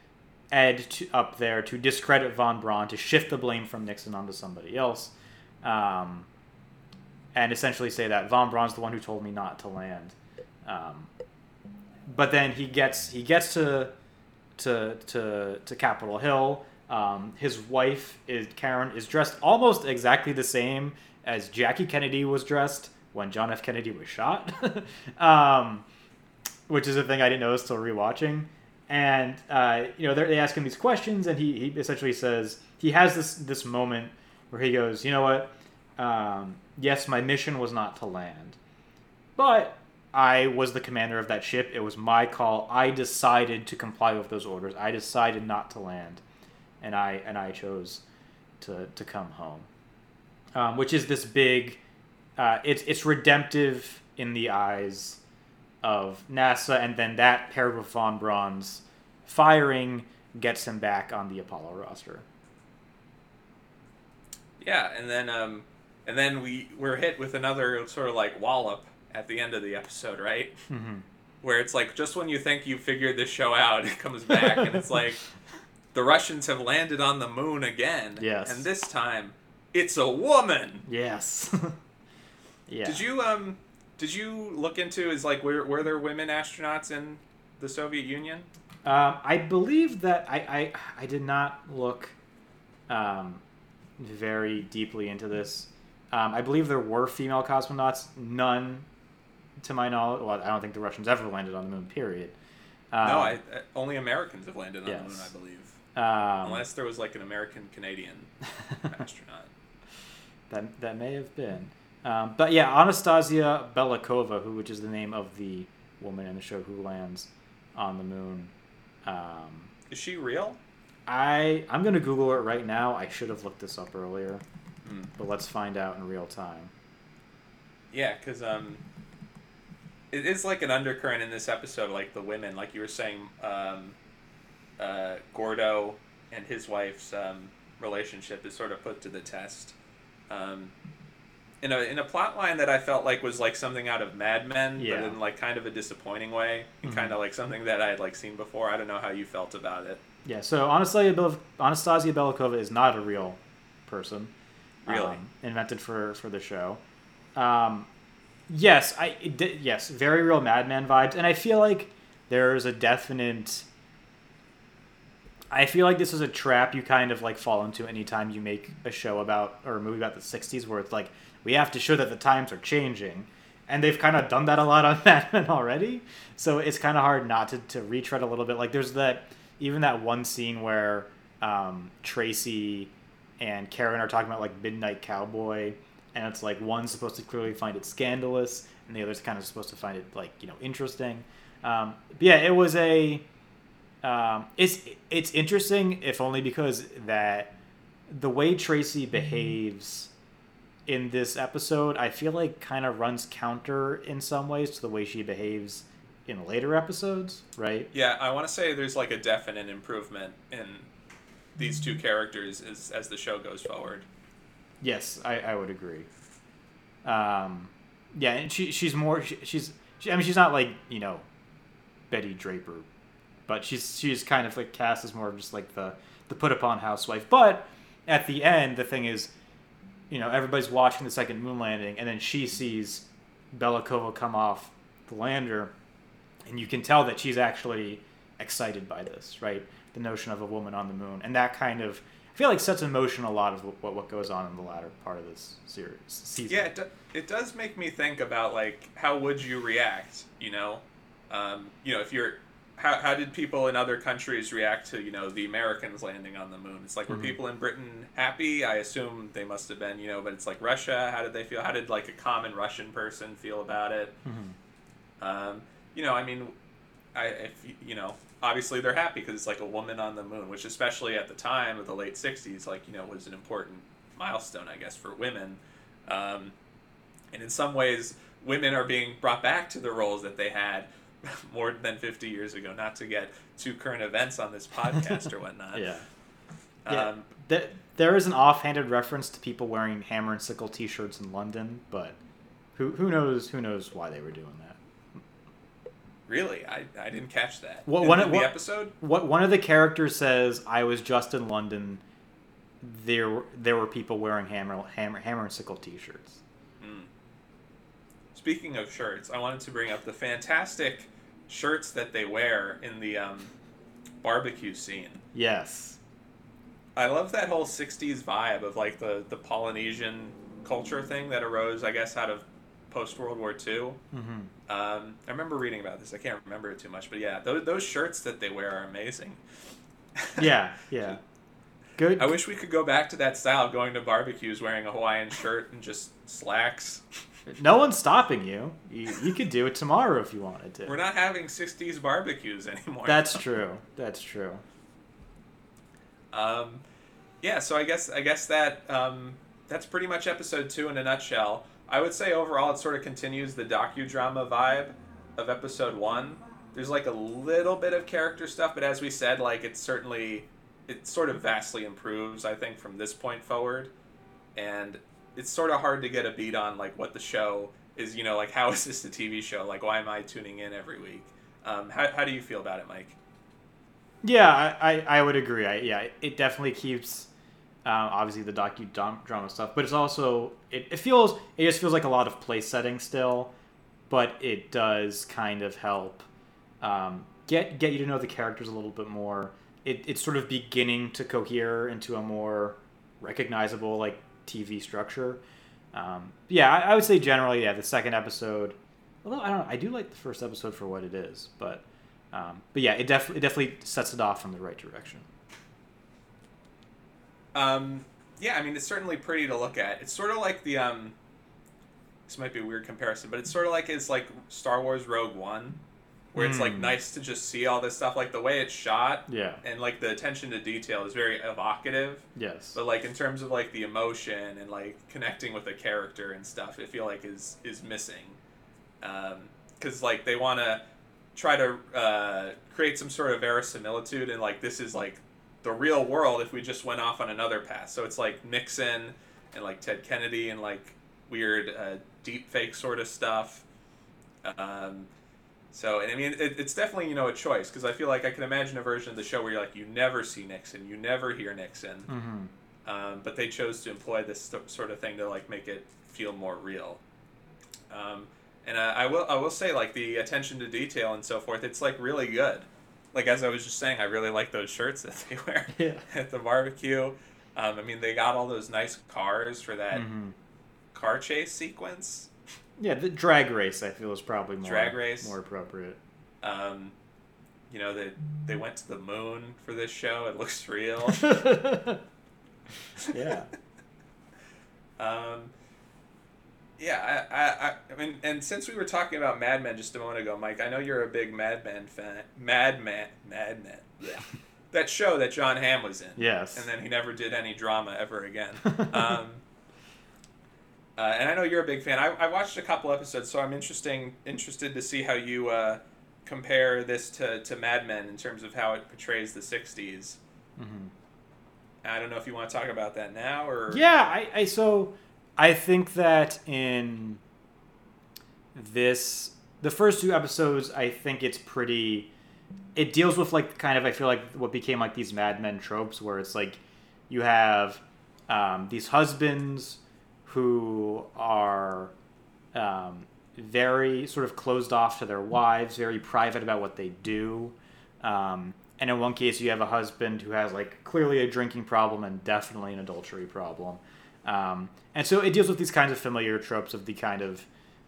Ed to, up there to discredit von Braun to shift the blame from Nixon onto somebody else, um, and essentially say that von Braun's the one who told me not to land. Um, but then he gets he gets to to to to Capitol Hill. Um, his wife is Karen is dressed almost exactly the same as Jackie Kennedy was dressed when John F. Kennedy was shot, um, which is a thing I didn't notice till rewatching. And uh, you know they're- ask him these questions, and he, he essentially says he has this this moment where he goes, you know what? Um, yes, my mission was not to land, but I was the commander of that ship. It was my call. I decided to comply with those orders. I decided not to land, and I and I chose to to come home, um, which is this big. Uh, it's it's redemptive in the eyes of NASA, and then that paired with von Braun's firing gets him back on the Apollo roster. Yeah, and then um, and then we we're hit with another sort of like wallop at the end of the episode, right? Mm-hmm. Where it's like just when you think you figured this show out, it comes back and it's like the Russians have landed on the moon again. Yes. And this time it's a woman. Yes. yeah. Did you um did you look into is like were were there women astronauts in the Soviet Union? Um, I believe that I, I I did not look um, very deeply into this. Um, I believe there were female cosmonauts. None, to my knowledge. Well, I don't think the Russians ever landed on the moon. Period. Um, no, I, only Americans have landed on the moon. I believe. Um, Unless there was like an American Canadian astronaut. That that may have been. Um, but yeah, Anastasia Belikova, who which is the name of the woman in the show who lands on the moon. Um, Is she real? I I'm gonna Google it right now. I should have looked this up earlier, Hmm. but let's find out in real time. Yeah, because um, it is like an undercurrent in this episode, like the women, like you were saying, um, uh, Gordo and his wife's um, relationship is sort of put to the test. Um, in a in a plot line that I felt like was like something out of Mad Men, Yeah. but in like kind of a disappointing way, and Mhm. kind of like something that I had like seen before. I don't know how you felt about it. Yeah, so Anastasia, Bel- Anastasia Belikova is not a real person. Really? um, invented for, for the show. Um, Yes, I it di- yes, very real Mad Men vibes, and I feel like there's a definite. I feel like this is a trap you kind of like fall into anytime you make a show about or a movie about the '60s, where it's like we have to show that the times are changing, and they've kind of done that a lot on Mad Men already. So it's kind of hard not to to retread a little bit. Like there's that even that one scene where um, Tracy and Karen are talking about like Midnight Cowboy, and it's like one's supposed to clearly find it scandalous, and the other's kind of supposed to find it like you know interesting. Um, yeah, it was a. Um, it's it's interesting if only because that the way Tracy behaves in this episode, I feel like kind of runs counter in some ways to the way she behaves in later episodes, right? Yeah, I want to say there's like a definite improvement in these two characters as as the show goes forward. Yes, I, I would agree. Um, yeah, and she she's more she, she's she, I mean she's not like you know Betty Draper, but she's she's kind of like cast as more of just like the the put upon housewife. But at the end, the thing is, you know, everybody's watching the second moon landing, and then she sees Belikova come off the lander, and you can tell that she's actually excited by this, right? The notion of a woman on the moon, and that kind of I feel like sets in motion a lot of what what goes on in the latter part of this series season. Yeah, it, do, it does make me think about like how would you react? You know, um, you know if you're how, how did people in other countries react to you know the Americans landing on the moon? It's like were Mhm. people in Britain happy? I assume they must have been, you know. But it's like Russia. How did they feel? How did like a common Russian person feel about it? Mhm. Um, you know, I mean, I if you- you know, obviously they're happy because it's like a woman on the moon, which especially at the time of the late '60s, like you know, was an important milestone, I guess, for women. Um, and in some ways, women are being brought back to the roles that they had more than 50 years ago. Not to get too current events on this podcast or whatnot. Yeah. Yeah. Um, There, there is an offhanded reference to people wearing hammer and sickle T-shirts in London, but who who knows who knows why they were doing that. really, I, I didn't catch that. What- in, one- in the episode? What one of the characters says, "I was just in London. There there were people wearing hammer hammer hammer and sickle T-shirts." Speaking of shirts, I wanted to bring up the fantastic shirts that they wear in the um, barbecue scene. Yes. I love that whole '60s vibe of like the the Polynesian culture thing that arose, I guess, out of post World War II. hmm Um, I remember reading about this. I can't remember it too much, but yeah, those, those shirts that they wear are amazing. Yeah. Yeah. Good. I wish we could go back to that style going to barbecues wearing a Hawaiian shirt and just slacks. No one's stopping you. You, you could do it tomorrow if you wanted to. We're not having 60s barbecues anymore. That's true. That's true. Um, yeah, so I guess I guess that um, that's pretty much episode two in a nutshell. I would say overall it sort of continues the docudrama vibe of episode one. There's like a little bit of character stuff, but as we said, like it's certainly it sort of vastly improves, I think, from this point forward. And it's sort of hard to get a beat on like what the show is, you know, like how is this a TV show? Like why am I tuning in every week? Um, how, how do you feel about it, Mike? Yeah, I, I, I would agree. I, yeah, it definitely keeps um, obviously the docudrama stuff, but it's also it, it feels it just feels like a lot of place setting still, but it does kind of help um, get get you to know the characters a little bit more. It, it's sort of beginning to cohere into a more recognizable like TV structure. Um, yeah, I, I would say generally, yeah, the second episode. Although I don't, know, I do like the first episode for what it is, but um, but yeah, it definitely it definitely sets it off in the right direction. Um, yeah, I mean, it's certainly pretty to look at. It's sort of like the um, this might be a weird comparison, but it's sort of like it's like Star Wars Rogue One, where it's like Mm. nice to just see all this stuff, like the way it's shot Yeah. and like the attention to detail is very evocative. Yes. But like in terms of like the emotion and like connecting with a character and stuff, I feel like is is missing, because like they want to try to uh, create some sort of verisimilitude and like this is like the real world if we just went off on another path. So it's like Nixon and like Ted Kennedy and like weird uh, deep fake sort of stuff. Um, so and I mean it, it's definitely you know a choice because I feel like I can imagine a version of the show where you're like you never see Nixon, you never hear Nixon, hmm um, but they chose to employ this st- sort of thing to like make it feel more real. Um, and uh, I will I will say like the attention to detail and so forth. It's like really good. Like as I was just saying, I really like those shirts that they wear Yeah. at the barbecue. Um, I mean, they got all those nice cars for that Mhm. car chase sequence. Yeah, the drag race I feel is probably more Drag race. more appropriate. Um, you know, they they went to the moon for this show. It looks real. yeah. Um, yeah, I, I, I, I mean, and since we were talking about Mad Men just a moment ago, Mike, I know you're a big Mad Men fan. Mad Men, Mad Men. Yeah. that show that Jon Hamm was in. Yes. And then he never did any drama ever again. um, uh, and I know you're a big fan. I, I watched a couple episodes, so I'm interesting interested to see how you uh, compare this to, to Mad Men in terms of how it portrays the '60s. Mhm. I don't know if you want to talk about that now or Yeah, I, I so I think that in this the first two episodes, I think it's pretty it deals with like kind of I feel like what became like these Mad Men tropes where it's like you have um, these husbands who are um, very sort of closed off to their wives, very private about what they do. Um, and in one case, you have a husband who has like clearly a drinking problem and definitely an adultery problem. Um, and so it deals with these kinds of familiar tropes of the kind of,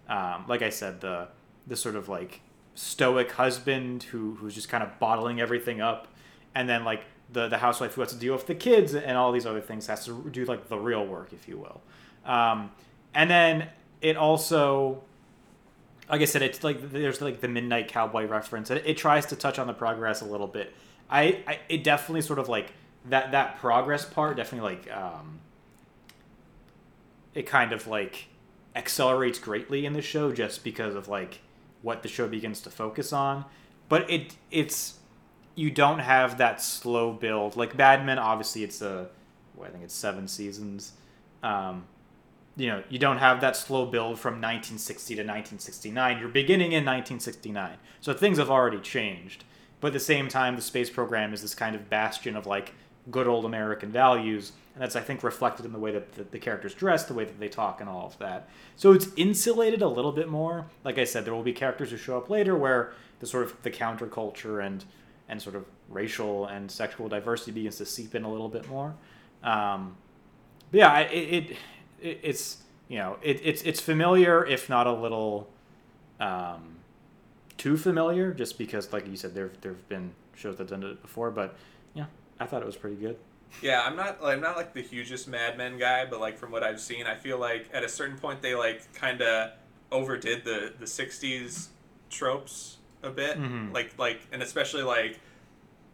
um, like I said, the the sort of like stoic husband who who's just kind of bottling everything up, and then like the the housewife who has to deal with the kids and all these other things has to do like the real work, if you will. Um, and then it also like I said, it's like there's like the Midnight Cowboy reference. It, it tries to touch on the progress a little bit. I, I it definitely sort of like that that progress part definitely like um, it kind of like accelerates greatly in the show just because of like what the show begins to focus on. But it it's you don't have that slow build like Mad Men. Obviously, it's a well, I think it's seven seasons. Um, you know, you don't have that slow build from 1960 to 1969. You're beginning in 1969. So things have already changed. But at the same time, the space program is this kind of bastion of like good old American values. And that's, I think, reflected in the way that the, the characters dress, the way that they talk, and all of that. So it's insulated a little bit more. Like I said, there will be characters who show up later where the sort of the counterculture and and sort of racial and sexual diversity begins to seep in a little bit more. Um, but yeah, it, it, it it's you know it, it's it's familiar if not a little um, too familiar, just because like you said there there've been shows that done it before. But yeah, I thought it was pretty good. Yeah, I'm not I'm not like the hugest Mad Men guy, but like from what I've seen, I feel like at a certain point they like kind of overdid the the '60s tropes a bit, Mhm. like like and especially like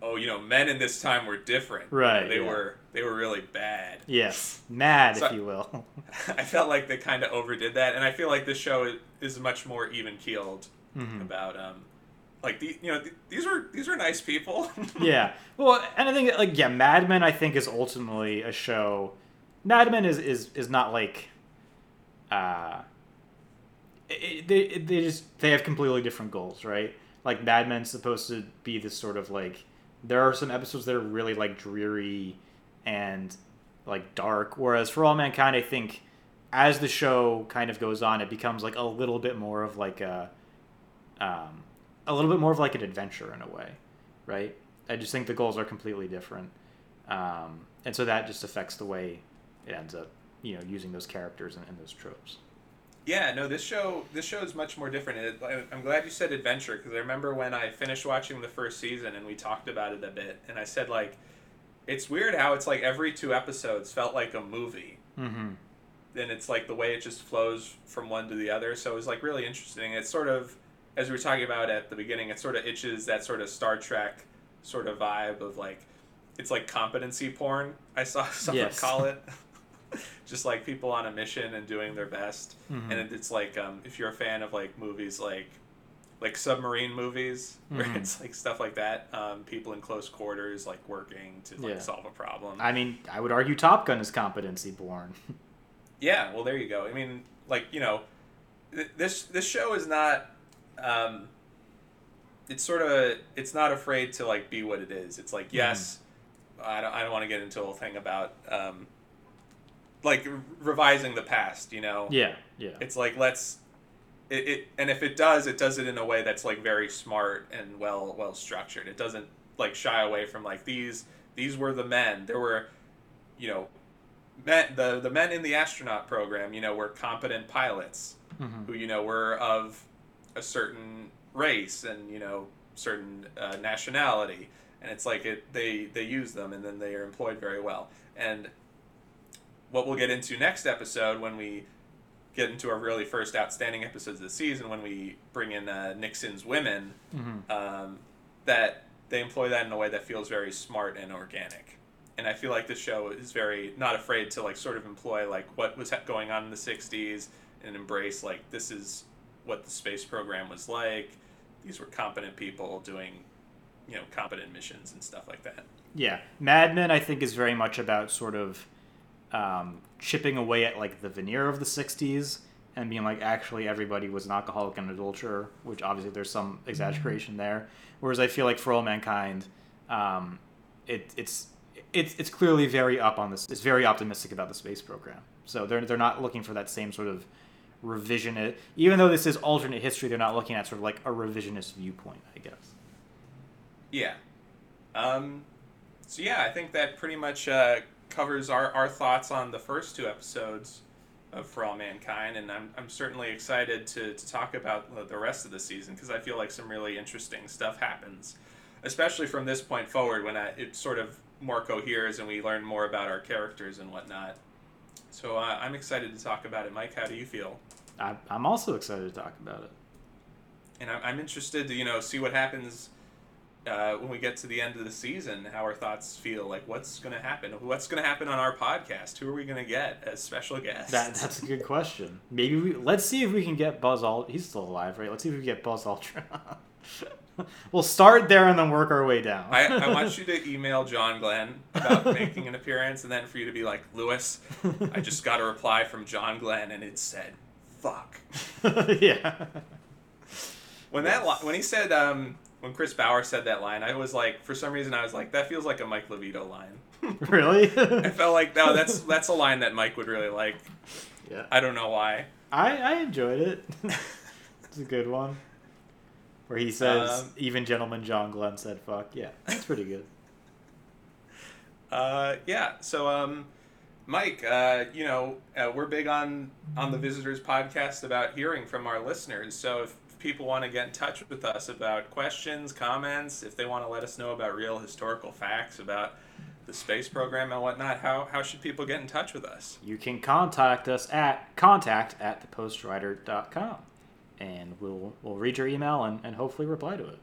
oh you know men in this time were different, Right, They yeah. were they were really bad. Yes, mad So- if you will. I felt like they kind of overdid that, and I feel like this show is, much more even keeled Mhm. about um like the you know th- these were these were nice people. yeah. Well, and I think like yeah, Mad Men I think is ultimately a show. Mad Men is is is not like, uh, it, they they just they have completely different goals, right? Like Mad Men's supposed to be this sort of like there are some episodes that are really like dreary and like dark, whereas For All Mankind, I think as the show kind of goes on, it becomes like a little bit more of like a um, a little bit more of like an adventure in a way, right? I just think the goals are completely different, um, and so that just affects the way it ends up, you know, using those characters and, and those tropes. Yeah, no, this show this show is much more different. It, I- I'm glad you said adventure because I remember when I finished watching the first season and we talked about it a bit, and I said like, it's weird how it's like every two episodes felt like a movie, Mm-hmm. and it's like the way it just flows from one to the other. So it was like really interesting. It's sort of as we were talking about at the beginning, it sort of itches that sort of Star Trek sort of vibe of like, it's like competency porn. I saw someone Yes. call it. Just like people on a mission and doing their best Mhm. and it's like um, if you're a fan of like movies like like submarine movies where Mhm. it's like stuff like that um, people in close quarters like working to like Yeah. solve a problem I mean, I would argue Top Gun is competency porn. yeah well there you go i mean like you know th- this this show is not um, it's sort of it's not afraid to like be what it is it's like yes i don't, I don't want to get into a whole thing about um, like revising the past you know yeah, yeah. it's like let's it, it and if it does, it does it in a way that's like very smart and well well structured. It doesn't like shy away from like these these were the men. There were, you know, men the the men in the astronaut program. You know, were competent pilots Mm-hmm. who you know were of a certain race and you know certain uh, nationality and it's like it they they use them and then they are employed very well and what we'll get into next episode when we get into our really first outstanding episodes of the season when we bring in uh, Nixon's women Mm-hmm. um, that they employ that in a way that feels very smart and organic. And I feel like this show is very not afraid to like sort of employ like what was going on in the 60s and embrace like this is what the space program was like. These were competent people doing you know competent missions and stuff like that. Yeah, Mad Men I think is very much about sort of um, chipping away at like the veneer of the '60s and being like actually everybody was an alcoholic and adulterer, which obviously there's some exaggeration there. Whereas I feel like For All Mankind, um, it, it's it's it's clearly very up on this. It's very optimistic about the space program. So they're they're not looking for that same sort of revisionist. Even though this is alternate history, they're not looking at sort of like a revisionist viewpoint. I guess. Yeah. Um, so yeah, I think that pretty much uh, covers our, our thoughts on the first two episodes of For All Mankind, and I'm, I'm certainly excited to, to talk about the- rest of the season because I feel like some really interesting stuff happens, especially from this point forward when I, it sort of more coheres and we learn more about our characters and whatnot. So uh, I'm excited to talk about it. Mike, how do you feel? I, I'm also excited to talk about it. and I'm, I'm interested to you know see what happens uh, when we get to the end of the season. How our thoughts feel like what's going to happen? What's going to happen on our podcast? Who are we going to get as special guests? That, that's a good question. Maybe we let's see if we can get Buzz Aldrin. He's still alive, right? Let's see if we can get Buzz Aldrin. we'll start there and then work our way down. I, I want you to email John Glenn about making an appearance, and then for you to be like, Louis, I just got a reply from John Glenn, and it said, "Fuck." yeah. When that when he said um, when Chris Bauer said that line, I was like, for some reason, I was like, that feels like a Mike Lovito line. Really? I felt like no, that's that's a line that Mike would really like. yeah. I don't know why. I I enjoyed it. it's a good one. Where he says, Um, "Even gentleman John Glenn said fuck." Yeah, that's pretty good. Uh, yeah. So, um, Mike, uh, you know, uh, we're big on on the Visitors podcast about hearing from our listeners. So, if people want to get in touch with us about questions, comments, if they want to let us know about real historical facts about the space program and whatnot, how how should people get in touch with us? You can contact us at contact at thepostwriter.com and we'll we'll read your email and, and hopefully reply to it.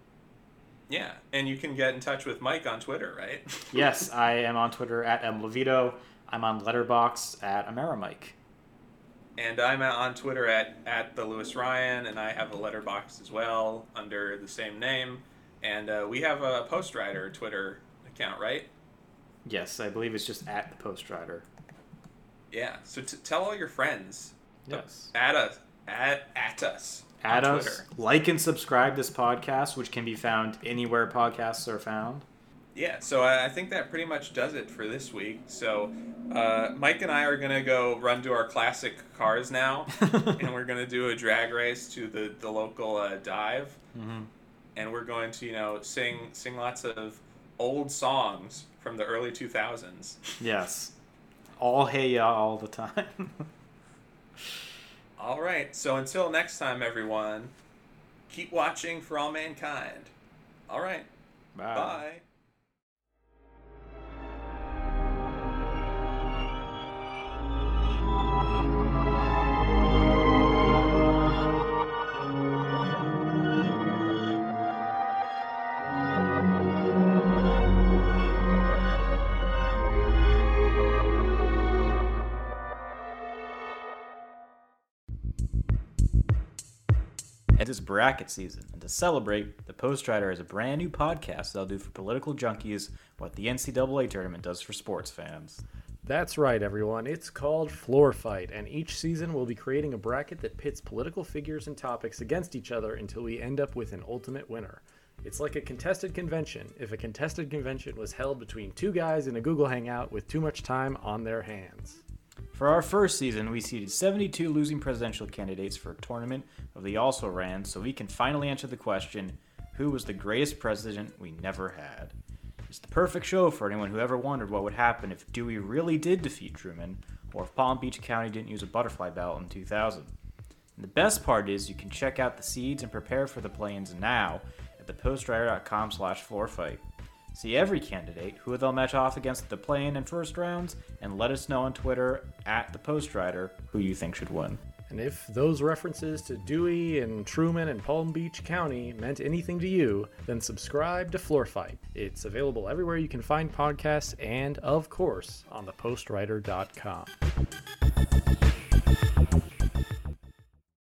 Yeah, and you can get in touch with Mike on Twitter, right? yes, I am on Twitter at mlovito. I'm on Letterboxd at Amerimike. And I'm on Twitter at, at the Louis Ryan, and I have a Letterboxd as well under the same name. And uh, we have a Postwriter Twitter account, right? Yes, I believe it's just at the Postwriter. Yeah. So t- tell all your friends. Yes. At us. At, at us. Add on us, Twitter. like and subscribe this podcast, which can be found anywhere podcasts are found. Yeah, so I I think that pretty much does it for this week. So uh, Mike and I are going to go run to our classic cars now, and we're going to do a drag race to the, the local uh, dive. hmm and we're going to you know sing sing lots of old songs from the early 2000s Yes. All hey ya all the time. all right so until next time everyone keep watching for all mankind all right bye It is bracket season, and to celebrate, the Postwriter is a brand new podcast that'll do for political junkies what the NCAA tournament does for sports fans. That's right, everyone. It's called Floor Fight, and each season we'll be creating a bracket that pits political figures and topics against each other until we end up with an ultimate winner. It's like a contested convention if a contested convention was held between two guys in a Google Hangout with too much time on their hands. For our first season, we seeded 72 losing presidential candidates for a tournament of the also ran so we can finally answer the question who was the greatest president we never had? It's the perfect show for anyone who ever wondered what would happen if Dewey really did defeat Truman or if Palm Beach County didn't use a butterfly ballot in 2000. And the best part is you can check out the seeds and prepare for the play-ins now at thepostwriter.com slash floorfight. See every candidate, who they'll match off against the play-in and first rounds, and let us know on Twitter at the postwriter who you think should win. And if those references to Dewey and Truman and Palm Beach County meant anything to you, then subscribe to Floor Fight. It's available everywhere you can find podcasts and, of course, on thepostwriter.com.